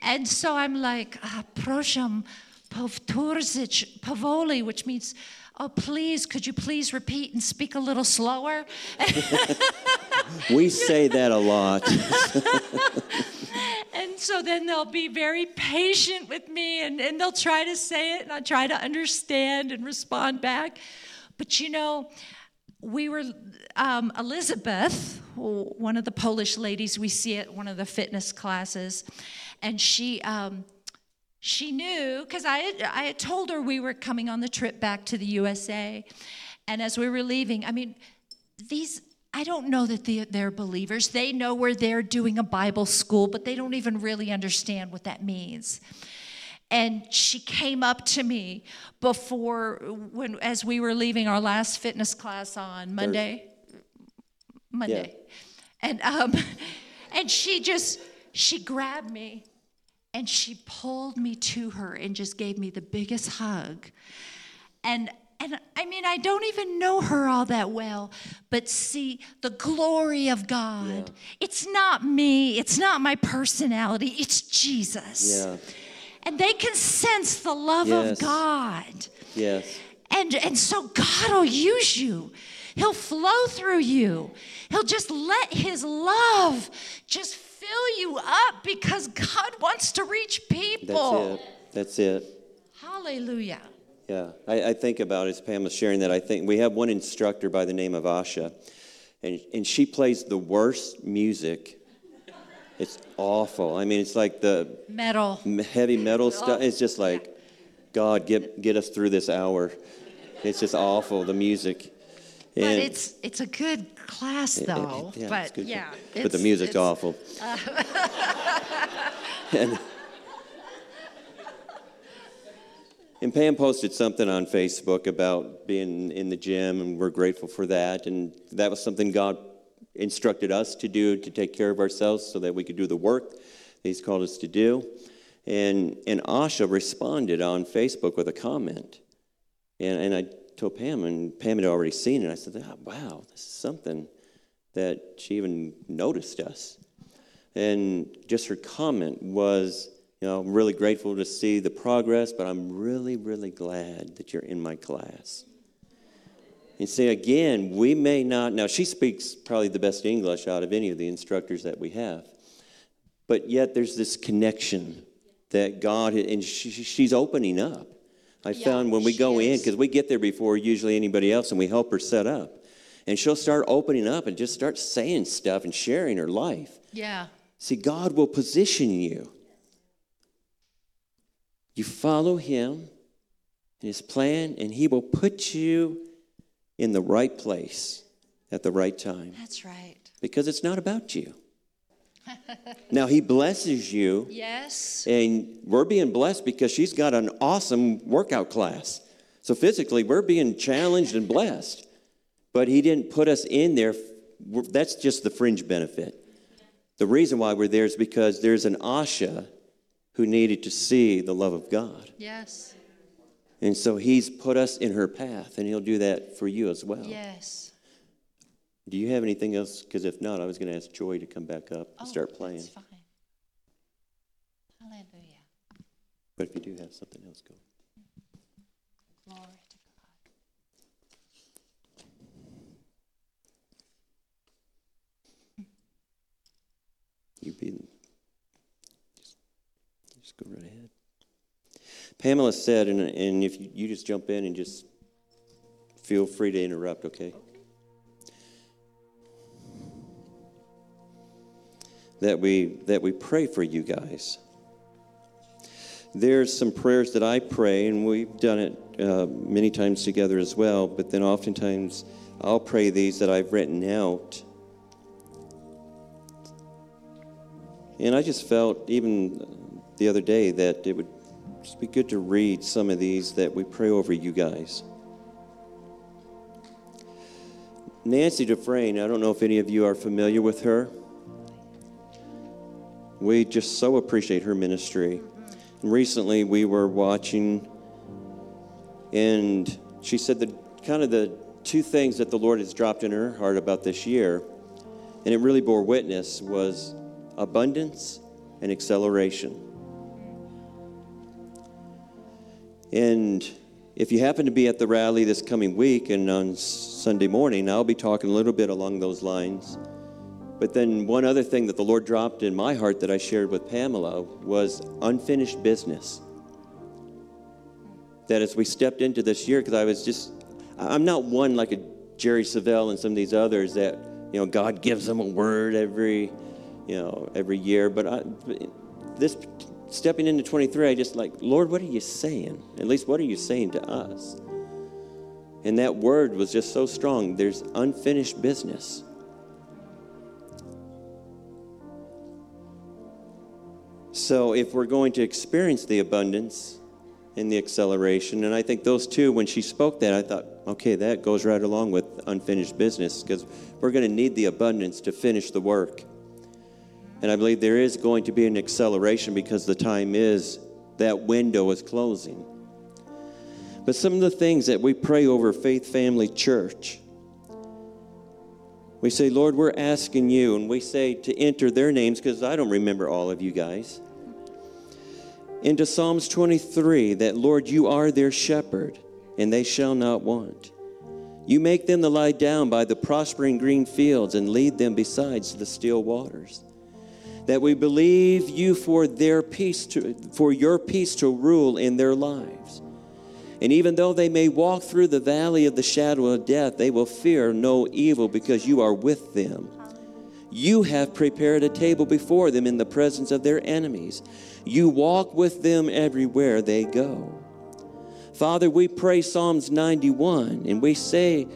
And so I'm like, ah, proszę powtórzyć powoli, which means, oh, please, could you please repeat and speak a little slower? We say that a lot. *laughs* And so then they'll be very patient with me and, and they'll try to say it and I try to understand and respond back. But you know, we were, um, Elizabeth, one of the Polish ladies we see at one of the fitness classes, and she, um, she knew because I had, I had told her we were coming on the trip back to the USA. And as we were leaving, I mean, these, I don't know that they, they're believers. They know where they're doing a Bible school, but they don't even really understand what that means. And she came up to me before, when as we were leaving our last fitness class on Monday. Monday. And um, *laughs* and she just she grabbed me and she pulled me to her and just gave me the biggest hug. And and I mean, I don't even know her all that well, but see the glory of God. It's not me, it's not my personality, it's Jesus. Yeah. And they can sense the love Yes. of God. Yes. And, and so God will use you. He'll flow through you. He'll just let His love just fill you up because God wants to reach people. That's it. That's it. Hallelujah. Yeah, I, I think about it as Pam was sharing that. I think we have one instructor by the name of Asha, and, and she plays the worst music. It's awful. I mean, it's like the Metal. m- heavy metal stuff. It's just like, God, get, get us through this hour. It's just awful, the music. But it's it's a good class though. yeah, it's but good. yeah. but the music's awful. Uh, and, *laughs* and Pam posted something on Facebook about being in the gym, and we're grateful for that. And that was something God instructed us to do to take care of ourselves so that we could do the work He's called us to do. And, and Asha responded on Facebook with a comment. And, and I told Pam, and Pam had already seen it. I said, oh, wow, this is something that she even noticed us. And just her comment was, you know, I'm really grateful to see the progress, but I'm really, really glad that you're in my class. And see, again, we may not, now she speaks probably the best English out of any of the instructors that we have, but yet there's this connection that God, and she, she's opening up. I Yeah, found when we go in, because we get there before usually anybody else, and we help her set up. And she'll start opening up and just start saying stuff and sharing her life. Yeah. See, God will position you. You follow Him and His plan, and He will put you in the right place at the right time That's right. because it's not about you. *laughs* now, He blesses you, Yes. and we're being blessed because she's got an awesome workout class. So, physically, we're being challenged and blessed. But He didn't put us in there. That's just the fringe benefit. The reason why we're there is because there's an Asha who needed to see the love of God. Yes. And so he's put us in her path, and he'll do that for you as well. Yes. Do you have anything else? Because if not, I was going to ask Joy to come back up and oh, start playing. That's fine. Hallelujah. But if you do have something else, go. Glory to God. You be just, just go right ahead. Pamela said, and, and if you, you just jump in and just feel free to interrupt, okay? That we that we pray for you guys. There's some prayers that I pray, and we've done it uh, many times together as well. But then oftentimes I'll pray these that I've written out. And I just felt, even the other day, that it would just be good to read some of these that we pray over you guys. Nancy Dufresne, I don't know if any of you are familiar with her. We just so appreciate her ministry. And recently we were watching, and she said that kind of the two things that the Lord has dropped in her heart about this year, and it really bore witness, was abundance and acceleration. And if you happen to be at the rally this coming week and on Sunday morning, I'll be talking a little bit along those lines. But then one other thing that the Lord dropped in my heart that I shared with Pamela was unfinished business. That as we stepped into this year, because I was just, I'm not one like a Jerry Savelle and some of these others that, you know, God gives them a word every, you know, every year. But I, this stepping into 23, I just like, Lord, what are you saying? At least, what are you saying to us? And that word was just so strong. There's unfinished business. So, if we're going to experience the abundance and the acceleration, and I think those two, when she spoke that, I thought, okay, that goes right along with unfinished business because we're going to need the abundance to finish the work. And I believe there is going to be an acceleration because the time is, that window is closing. But some of the things that we pray over Faith Family Church, we say, Lord, we're asking you, and we say to enter their names because I don't remember all of you guys. Into Psalms 23 that, Lord, you are their shepherd, and they shall not want. You make them to lie down by the prospering green fields and lead them besides the still waters. That we believe you for their peace to, for your peace to rule in their lives. And even though they may walk through the valley of the shadow of death, they will fear no evil because you are with them. You have prepared a table before them in the presence of their enemies. You walk with them everywhere they go. Father, we pray Psalms 91, and we say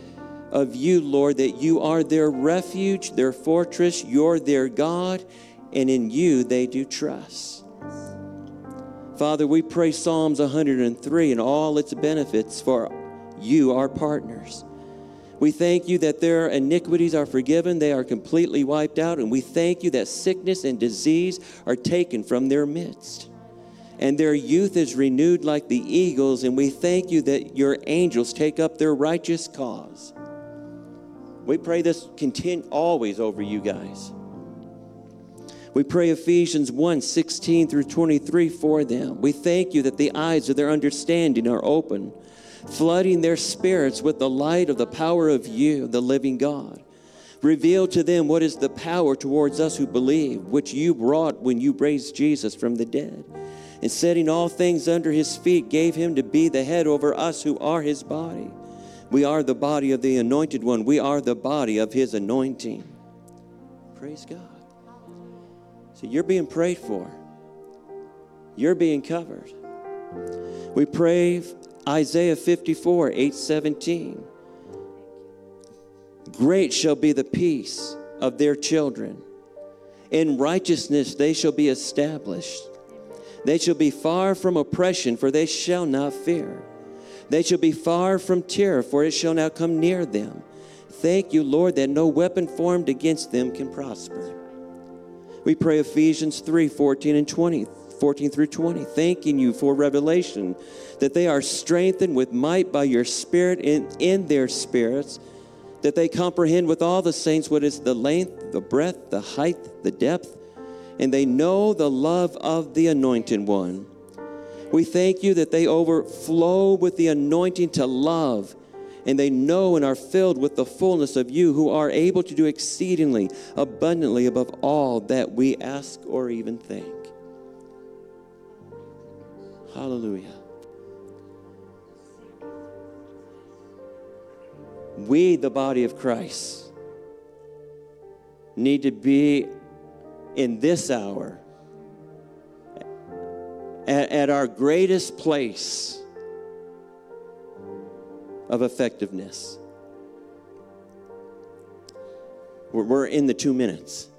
of you, Lord, that you are their refuge, their fortress, you're their God, and in you they do trust. Father, we pray Psalms 103 and all its benefits for you, our partners. We thank you that their iniquities are forgiven, they are completely wiped out, and we thank you that sickness and disease are taken from their midst. and their youth is renewed like the eagles. And we thank you that your angels take up their righteous cause. We pray this continue always over you guys. We pray Ephesians 1 16 through 23 for them. We thank you that the eyes of their understanding are open, flooding their spirits with the light of the power of you, the living God. Reveal to them what is the power towards us who believe, which you brought when you raised Jesus from the dead. And setting all things under his feet, gave him to be the head over us who are his body. We are the body of the anointed one, we are the body of his anointing. Praise God. So you're being prayed for, you're being covered. We pray Isaiah 54 8 17. Great shall be the peace of their children. In righteousness they shall be established. They shall be far from oppression, for they shall not fear. They shall be far from terror, for it shall not come near them. Thank you, Lord, that no weapon formed against them can prosper. We pray Ephesians 3 14 and 20. 14 through 20, thanking you for revelation, that they are strengthened with might by your Spirit in, in their spirits, that they comprehend with all the saints what is the length, the breadth, the height, the depth, and they know the love of the anointed one. We thank you that they overflow with the anointing to love, and they know and are filled with the fullness of you, who are able to do exceedingly abundantly above all that we ask or even think. Hallelujah. We, the body of Christ, need to be in this hour at, at our greatest place of effectiveness. We're, in the two minutes.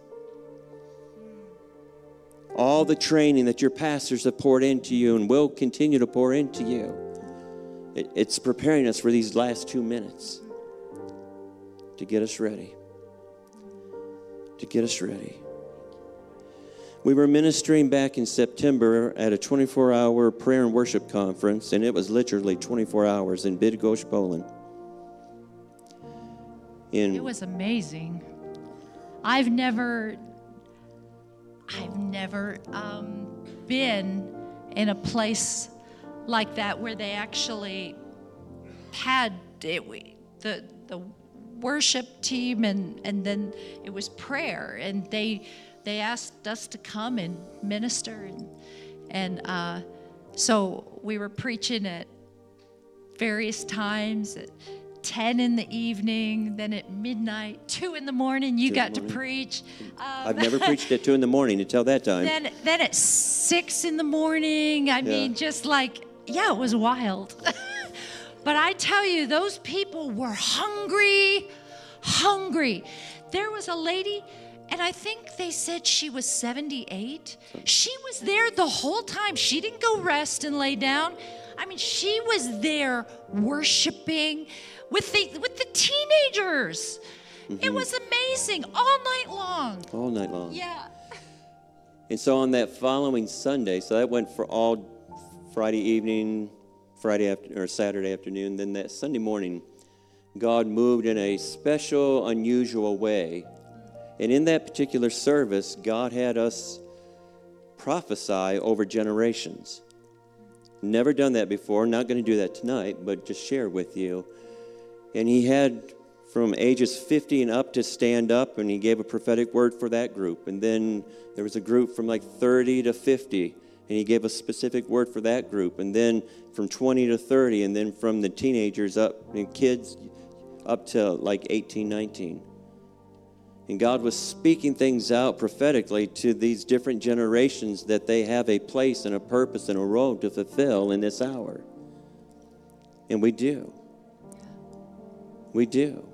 All the training that your pastors have poured into you and will continue to pour into you, it, it's preparing us for these last two minutes to get us ready. To get us ready. We were ministering back in September at a 24 hour prayer and worship conference, and it was literally 24 hours in Bydgoszcz, Poland. In, it was amazing. I've never, I've never um, been in a place like that where they actually had it, the the worship team and and then it was prayer and they they asked us to come and minister and and uh, so we were preaching at various times at 10 in the evening then at midnight 2 in the morning you got morning. to preach um, i've never preached at *laughs* 2 in the morning until that time then then at 6 in the morning i yeah. mean just like yeah it was wild *laughs* but i tell you those people were hungry hungry there was a lady and I think they said she was 78. She was there the whole time. She didn't go rest and lay down. I mean, she was there worshiping with the with the teenagers. Mm-hmm. It was amazing all night long. All night long. Yeah. And so on that following Sunday, so that went for all Friday evening, Friday after, or Saturday afternoon. Then that Sunday morning, God moved in a special, unusual way and in that particular service, God had us prophesy over generations. Never done that before, not going to do that tonight, but just share with you. And he had from ages 50 and up to stand up, and he gave a prophetic word for that group. And then there was a group from like 30 to 50, and he gave a specific word for that group. And then from 20 to 30, and then from the teenagers up and kids up to like 18, 19. And God was speaking things out prophetically to these different generations that they have a place and a purpose and a role to fulfill in this hour. And we do. We do.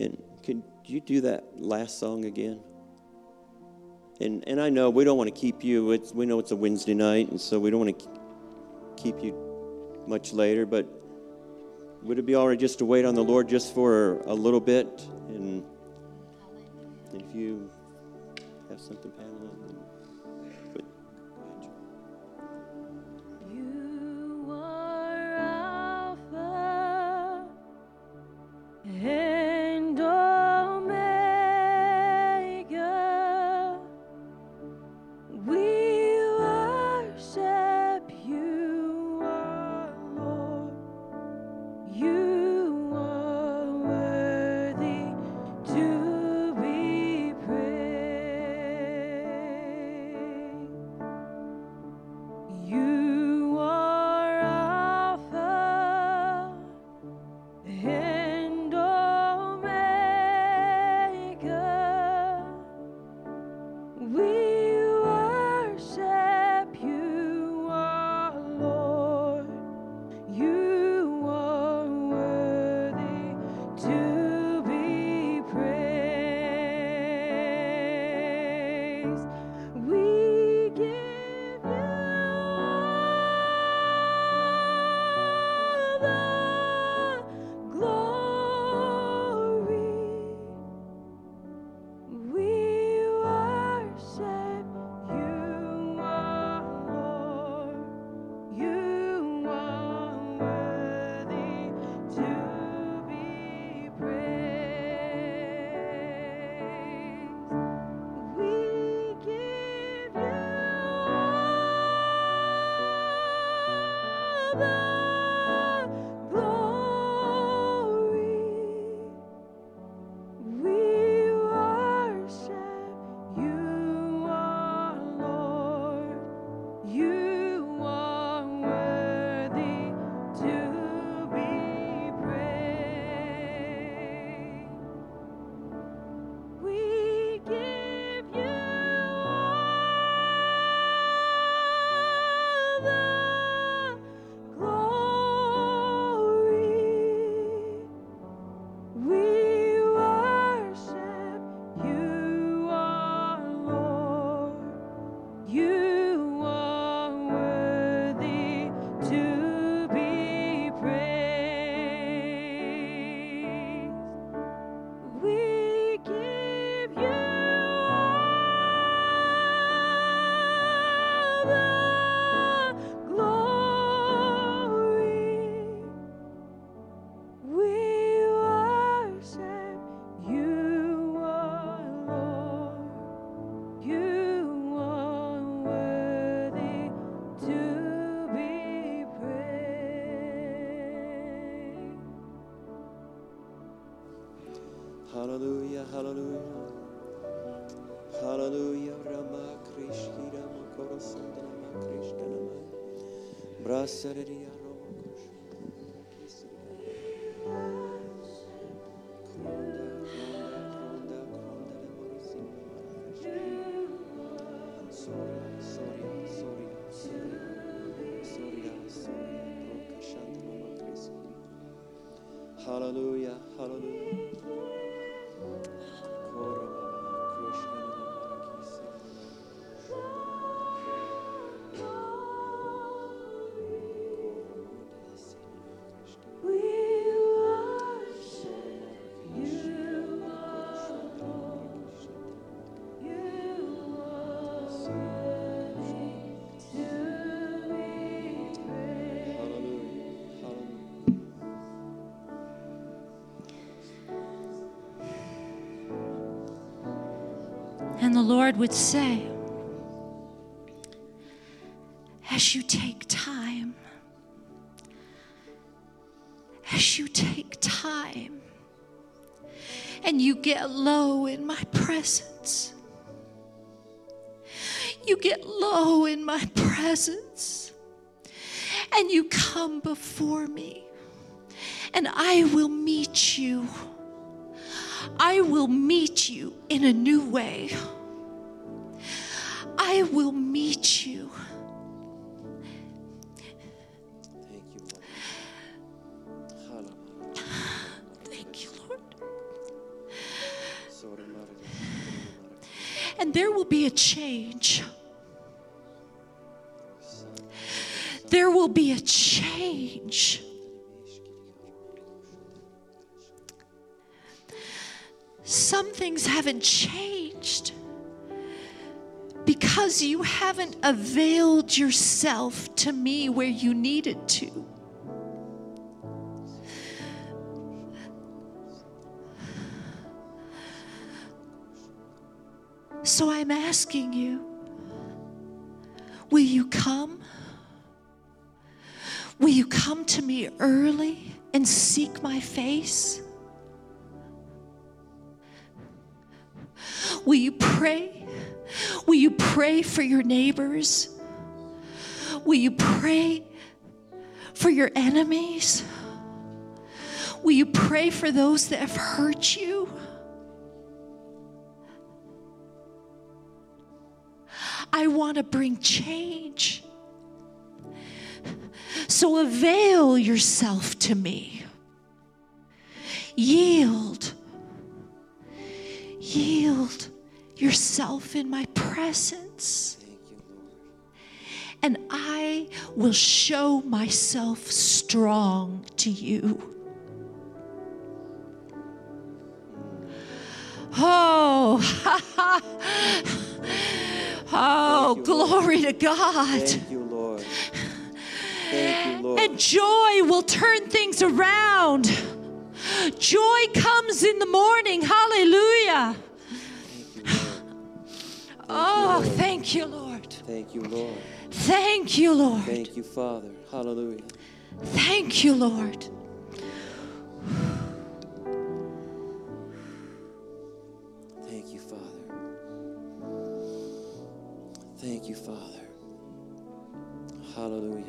And could you do that last song again? And, and I know we don't want to keep you, it's, we know it's a Wednesday night, and so we don't want to keep you much later, but would it be all right just to wait on the Lord just for a little bit? And and if you have something, Pamela, then put You are Alpha and Omega. Hallelujah, hallelujah. Hallelujah. Rama Krishna Rama Korosanda Rama Krishna Rama. Brasariya Rama. Soria, the Lord would say, as you take time, as you take time, and you get low in my presence, you get low in my presence, and you come before me, and I will meet you. I will meet you in a new way. I will meet you. Thank you, Lord. Thank you, Lord. And there will be a change. There will be a change. Some things haven't changed because you haven't availed yourself to me where you needed to. So I'm asking you will you come? Will you come to me early and seek my face? Will you pray? Will you pray for your neighbors? Will you pray for your enemies? Will you pray for those that have hurt you? I want to bring change. So avail yourself to me. Yield. Yield yourself in my presence. You, And I will show myself strong to you. Oh, *laughs* oh, glory to God. Thank you, Lord. Thank you, Lord. And joy will turn things around. Joy comes in the morning. Hallelujah. Oh, thank you, Lord. Thank you, Lord. Thank you, Lord. Thank you, Father. Hallelujah. Thank you, Lord. Thank you, Father. Thank you, Father. Hallelujah.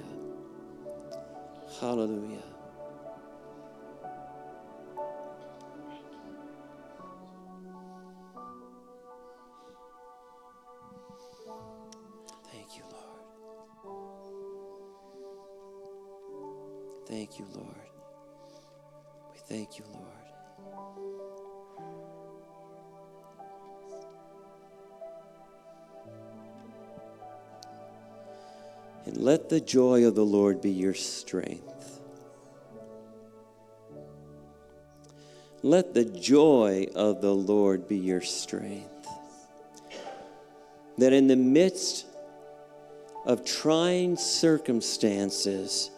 Hallelujah. Thank you, Lord. And let the joy of the Lord be your strength. Let the joy of the Lord be your strength. That in the midst of trying circumstances,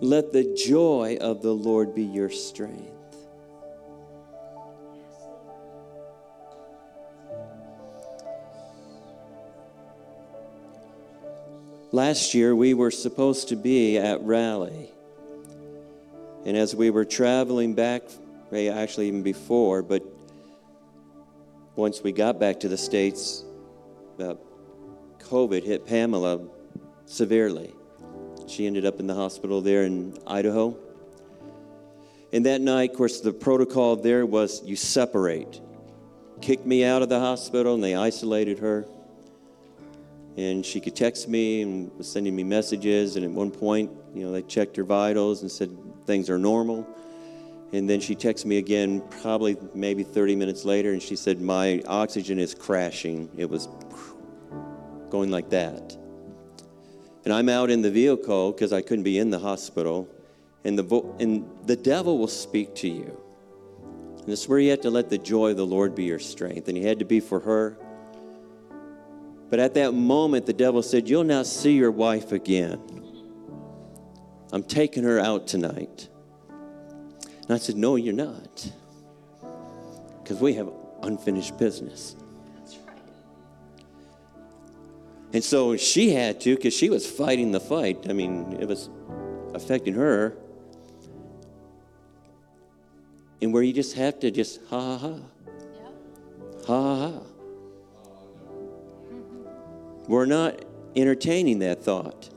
let the joy of the Lord be your strength. Last year, we were supposed to be at Raleigh. And as we were traveling back, actually, even before, but once we got back to the States, uh, COVID hit Pamela severely. She ended up in the hospital there in Idaho. And that night, of course, the protocol there was you separate. Kicked me out of the hospital and they isolated her and she could text me and was sending me messages. And at one point, you know, they checked her vitals and said things are normal. And then she texted me again, probably maybe 30 minutes later, and she said, My oxygen is crashing. It was going like that. And I'm out in the vehicle because I couldn't be in the hospital. And the, vo- and the devil will speak to you. And this is where you have to let the joy of the Lord be your strength. And he had to be for her. But at that moment, the devil said, You'll not see your wife again. I'm taking her out tonight. And I said, No, you're not. Because we have unfinished business. That's right. And so she had to, because she was fighting the fight. I mean, it was affecting her. And where you just have to just ha ha ha. Ha ha ha. We're not entertaining that thought.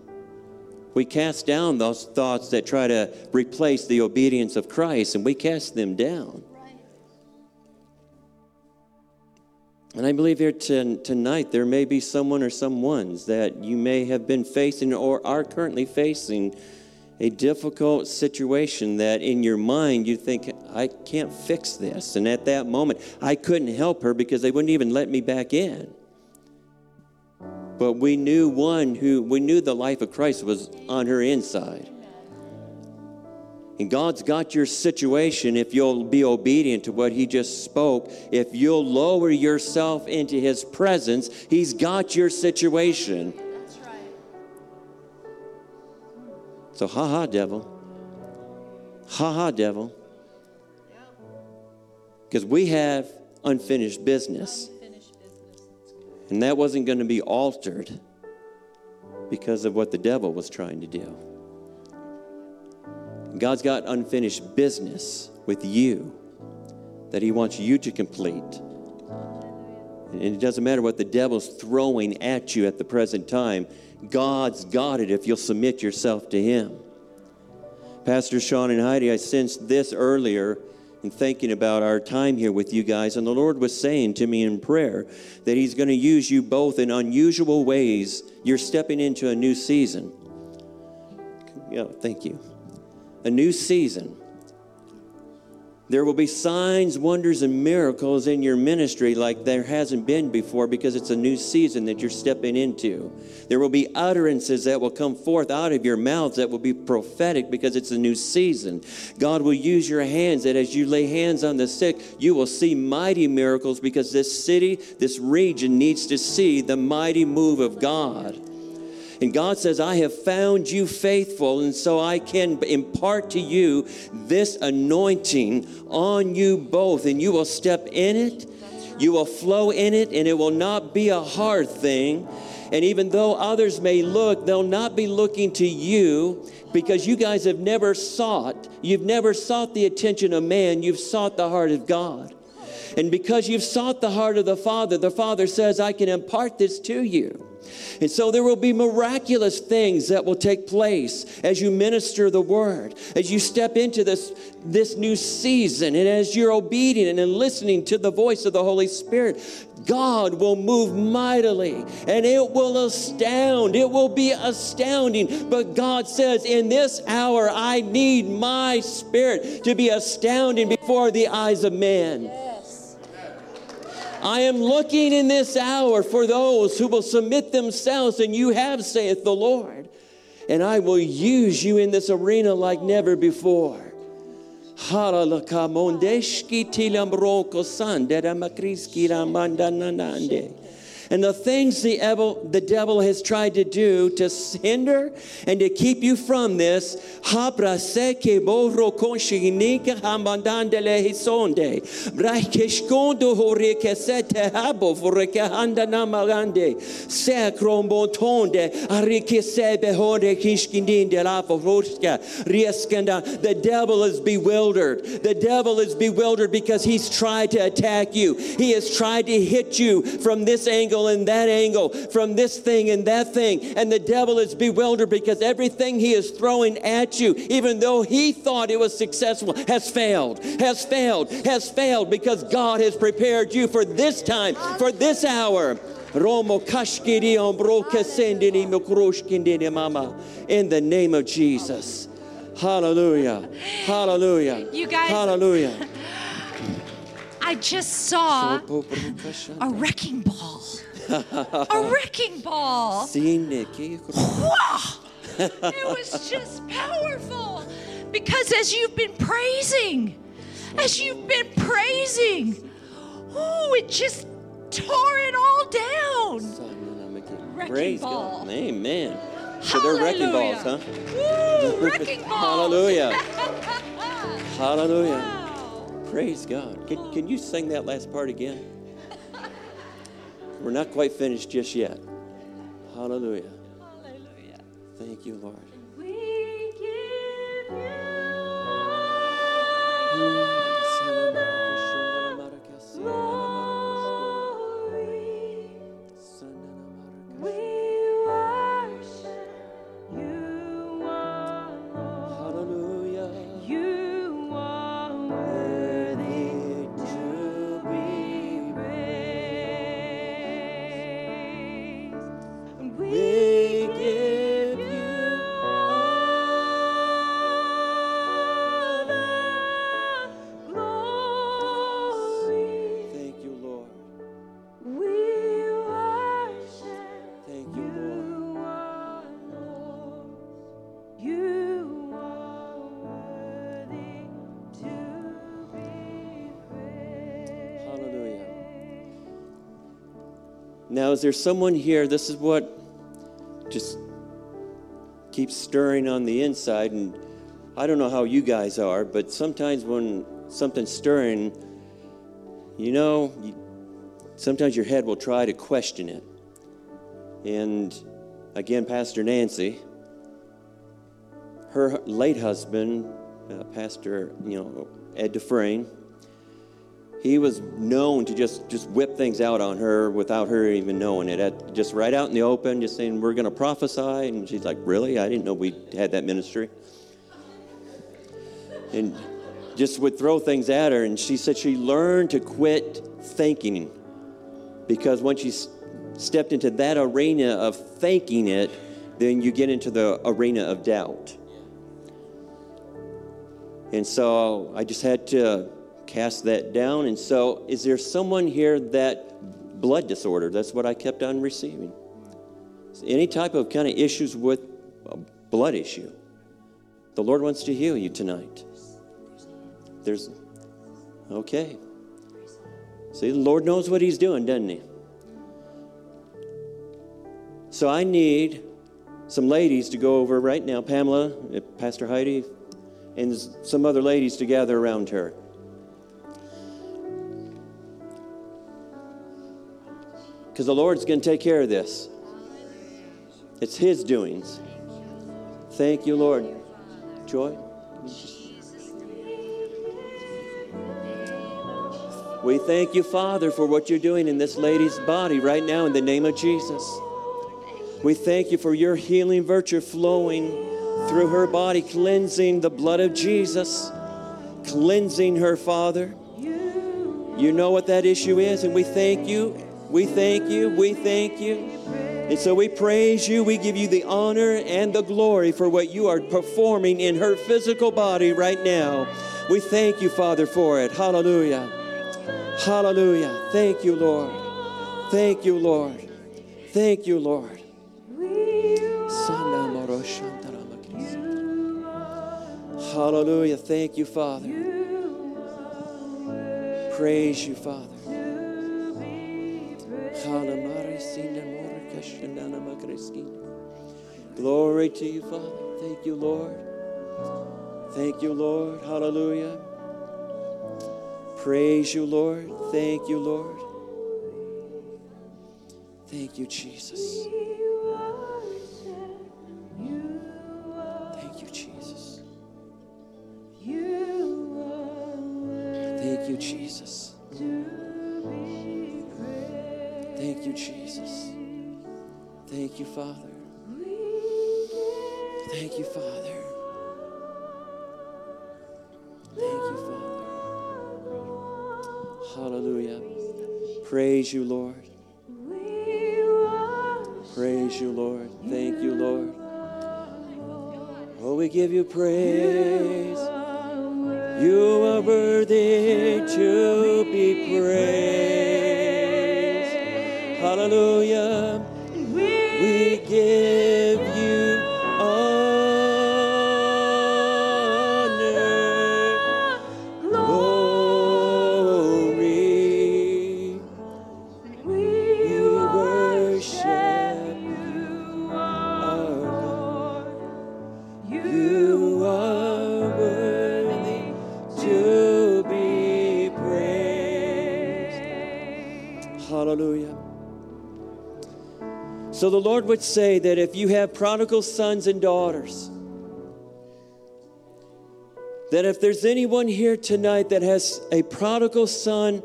We cast down those thoughts that try to replace the obedience of Christ, and we cast them down. And I believe here to, tonight there may be someone or some ones that you may have been facing or are currently facing a difficult situation that in your mind you think, I can't fix this. And at that moment, I couldn't help her because they wouldn't even let me back in. But we knew one who, we knew the life of Christ was on her inside. And God's got your situation if you'll be obedient to what He just spoke. If you'll lower yourself into His presence, He's got your situation. That's right. So, ha ha, devil. Ha ha, devil. Because we have unfinished business. And that wasn't going to be altered because of what the devil was trying to do. God's got unfinished business with you that He wants you to complete. And it doesn't matter what the devil's throwing at you at the present time, God's got it if you'll submit yourself to Him. Pastor Sean and Heidi, I sensed this earlier in thinking about our time here with you guys, and the Lord was saying to me in prayer that He's going to use you both in unusual ways. You're stepping into a new season. Yeah, thank you. A new season. There will be signs, wonders, and miracles in your ministry like there hasn't been before because it's a new season that you're stepping into. There will be utterances that will come forth out of your mouths that will be prophetic because it's a new season. God will use your hands that as you lay hands on the sick, you will see mighty miracles because this city, this region needs to see the mighty move of God. And God says, I have found you faithful, and so I can impart to you this anointing on you both, and you will step in it, you will flow in it, and it will not be a hard thing. And even though others may look, they'll not be looking to you because you guys have never sought, you've never sought the attention of man, you've sought the heart of God. And because you've sought the heart of the Father, the Father says, I can impart this to you. And so there will be miraculous things that will take place as you minister the word, as you step into this, this new season, and as you're obedient and listening to the voice of the Holy Spirit. God will move mightily and it will astound. It will be astounding. But God says, In this hour, I need my spirit to be astounding before the eyes of man. I am looking in this hour for those who will submit themselves, and you have, saith the Lord. And I will use you in this arena like never before. And the things the devil, the devil has tried to do to hinder and to keep you from this. The devil is bewildered. The devil is bewildered because he's tried to attack you. He has tried to hit you from this angle and that angle, from this thing and that thing. And the devil is bewildered because everything he is throwing at you, even though he thought it was successful, has failed, has failed, has failed because God has prepared you for this time, for this hour. Romo kashkiri ombroke sendini mokroshkindini mama. In the name of Jesus. Hallelujah. Hallelujah. You guys- Hallelujah. *laughs* I just saw a wrecking ball. A wrecking ball. *laughs* It was just powerful. Because as you've been praising, as you've been praising, oh, it just tore it all down. Wrecking Praise ball. God. Amen. So they're wrecking balls, huh? Hallelujah. Woo, *laughs* wrecking balls. Hallelujah. *laughs* Hallelujah. Wow. Praise God. Can, can you sing that last part again? We're not quite finished just yet. Hallelujah. Hallelujah. Thank you, Lord. Now, is there someone here? This is what just keeps stirring on the inside. And I don't know how you guys are, but sometimes when something's stirring, you know, you, sometimes your head will try to question it. And again, Pastor Nancy, her late husband, uh, Pastor, you know, Ed Dufresne, he was known to just just whip things out on her without her even knowing it. At, just right out in the open, just saying we're going to prophesy, and she's like, "Really? I didn't know we had that ministry." And just would throw things at her, and she said she learned to quit thinking because once you stepped into that arena of thinking it, then you get into the arena of doubt. And so I just had to cast that down. And so, is there someone here that blood disorder? That's what I kept on receiving. Any type of kind of issues with a blood issue. The Lord wants to heal you tonight. There's, okay. See, the Lord knows what He's doing, doesn't He? So I need some ladies to go over right now. Pamela, uh, Pastor Heidi, and some other ladies to gather around her. Because the Lord's going to take care of this. It's His doings. Thank you, Lord. Joy? We thank you, Father, for what you're doing in this lady's body right now in the name of Jesus. We thank you for your healing virtue flowing through her body, cleansing the blood of Jesus, cleansing her, Father. You know what that issue is, and we thank you. We thank you. We thank you. And so we praise you. We give you the honor and the glory for what you are performing in her physical body right now. We thank you, Father, for it. Hallelujah. Hallelujah. Thank you, Lord. Thank you, Lord. Thank you, Lord. Hallelujah. Thank you, Father. Praise you, Father. Glory to you, Father. Thank you, Lord. Thank you, Lord. Hallelujah. Praise you, Lord. Thank you, Lord. Thank you, Jesus. Thank you, Father. Thank you, Father. Thank you, Father. Hallelujah. Praise you, Lord. Praise you, Lord. Thank you, Lord. Oh, we give you praise. You are worthy to be praised. Hallelujah. So the Lord would say that if you have prodigal sons and daughters, that if there's anyone here tonight that has a prodigal son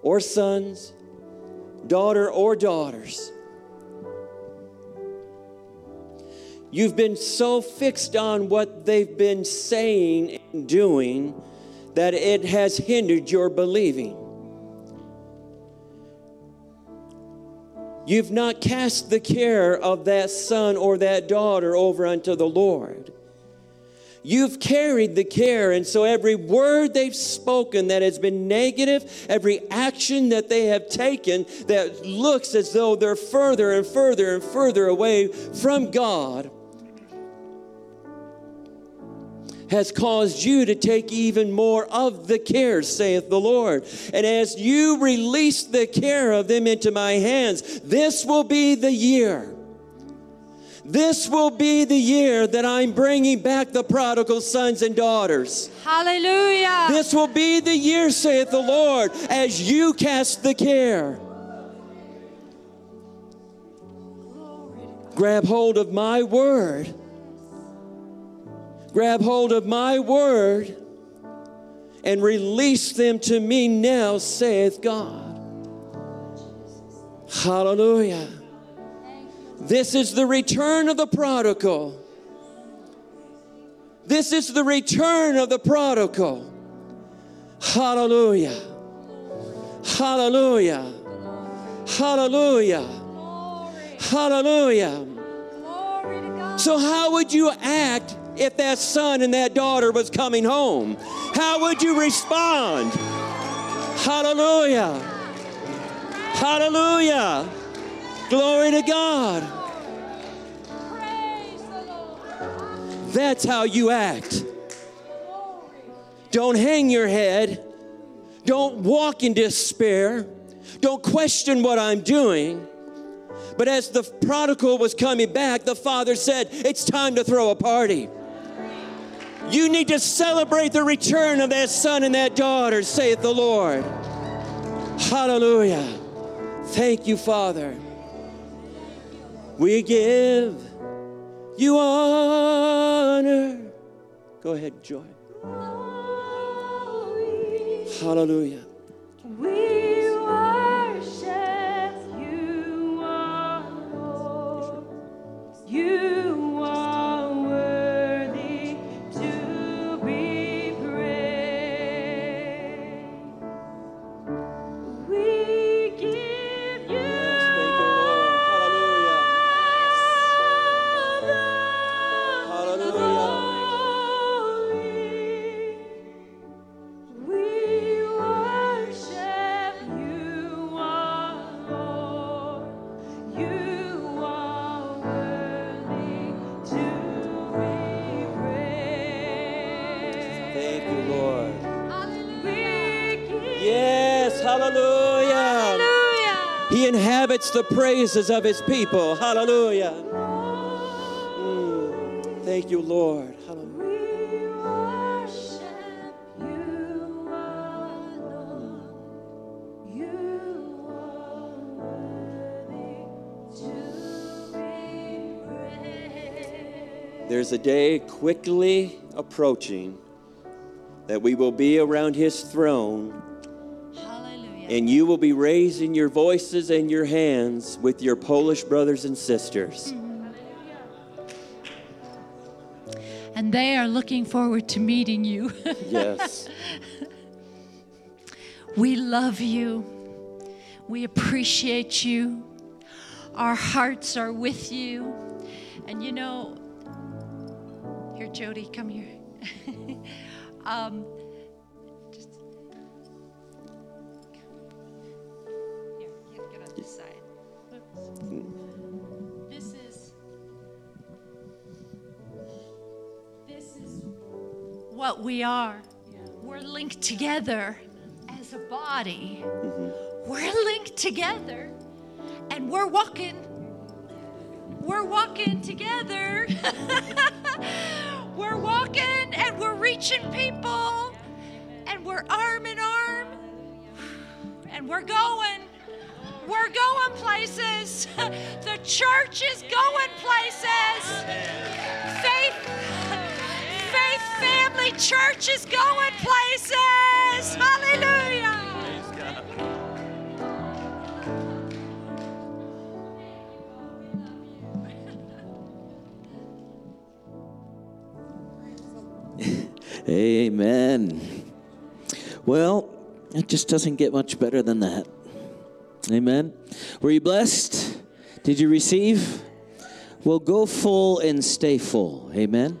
or sons, daughter or daughters, You've been so fixed on what they've been saying and doing that it has hindered your believing. You've not cast the care of that son or that daughter over unto the Lord. You've carried the care, and so every word they've spoken that has been negative, every action that they have taken that looks as though they're further and further and further away from God, has caused you to take even more of the care, saith the Lord. And as you release the care of them into my hands, this will be the year. This will be the year that I'm bringing back the prodigal sons and daughters. Hallelujah. This will be the year, saith the Lord, as you cast the care. Grab hold of my word. Grab hold of my word and release them to me now, saith God. Hallelujah. This is the return of the prodigal. This is the return of the prodigal. Hallelujah. Hallelujah. Hallelujah. Hallelujah. Glory to God. So, how would you act if that son and that daughter was coming home? How would you respond? Hallelujah. Hallelujah. Glory to God. That's how you act. Don't hang your head. Don't walk in despair. Don't question what I'm doing. But as the prodigal was coming back, the father said, It's time to throw a party. You need to celebrate the return of that son and that daughter, saith the Lord. Hallelujah. Thank you, Father. We give you honor. Go ahead, Joy. Hallelujah. We worship you, our Lord. You are inhabits the praises of his people. Hallelujah. Mm. Thank you, Lord. Hallelujah. We worship you, our Lord. You are worthy to be praised. There's a day quickly approaching that we will be around his throne. And you will be raising your voices and your hands with your Polish brothers and sisters. And they are looking forward to meeting you. *laughs* Yes. we love you. We appreciate you. Our hearts are with you. And you know, here, Jody, come here. *laughs* um, what we are. We're linked together as a body. Mm-hmm. We're linked together and we're walking. We're walking together. *laughs* we're walking and we're reaching people and we're arm in arm and we're going. We're going places. *laughs* the church is going places. Faith Faith Family Church is going places. Hallelujah. *laughs* Amen. Well, it just doesn't get much better than that. Amen. Were you blessed? Did you receive? Well, go full and stay full. Amen.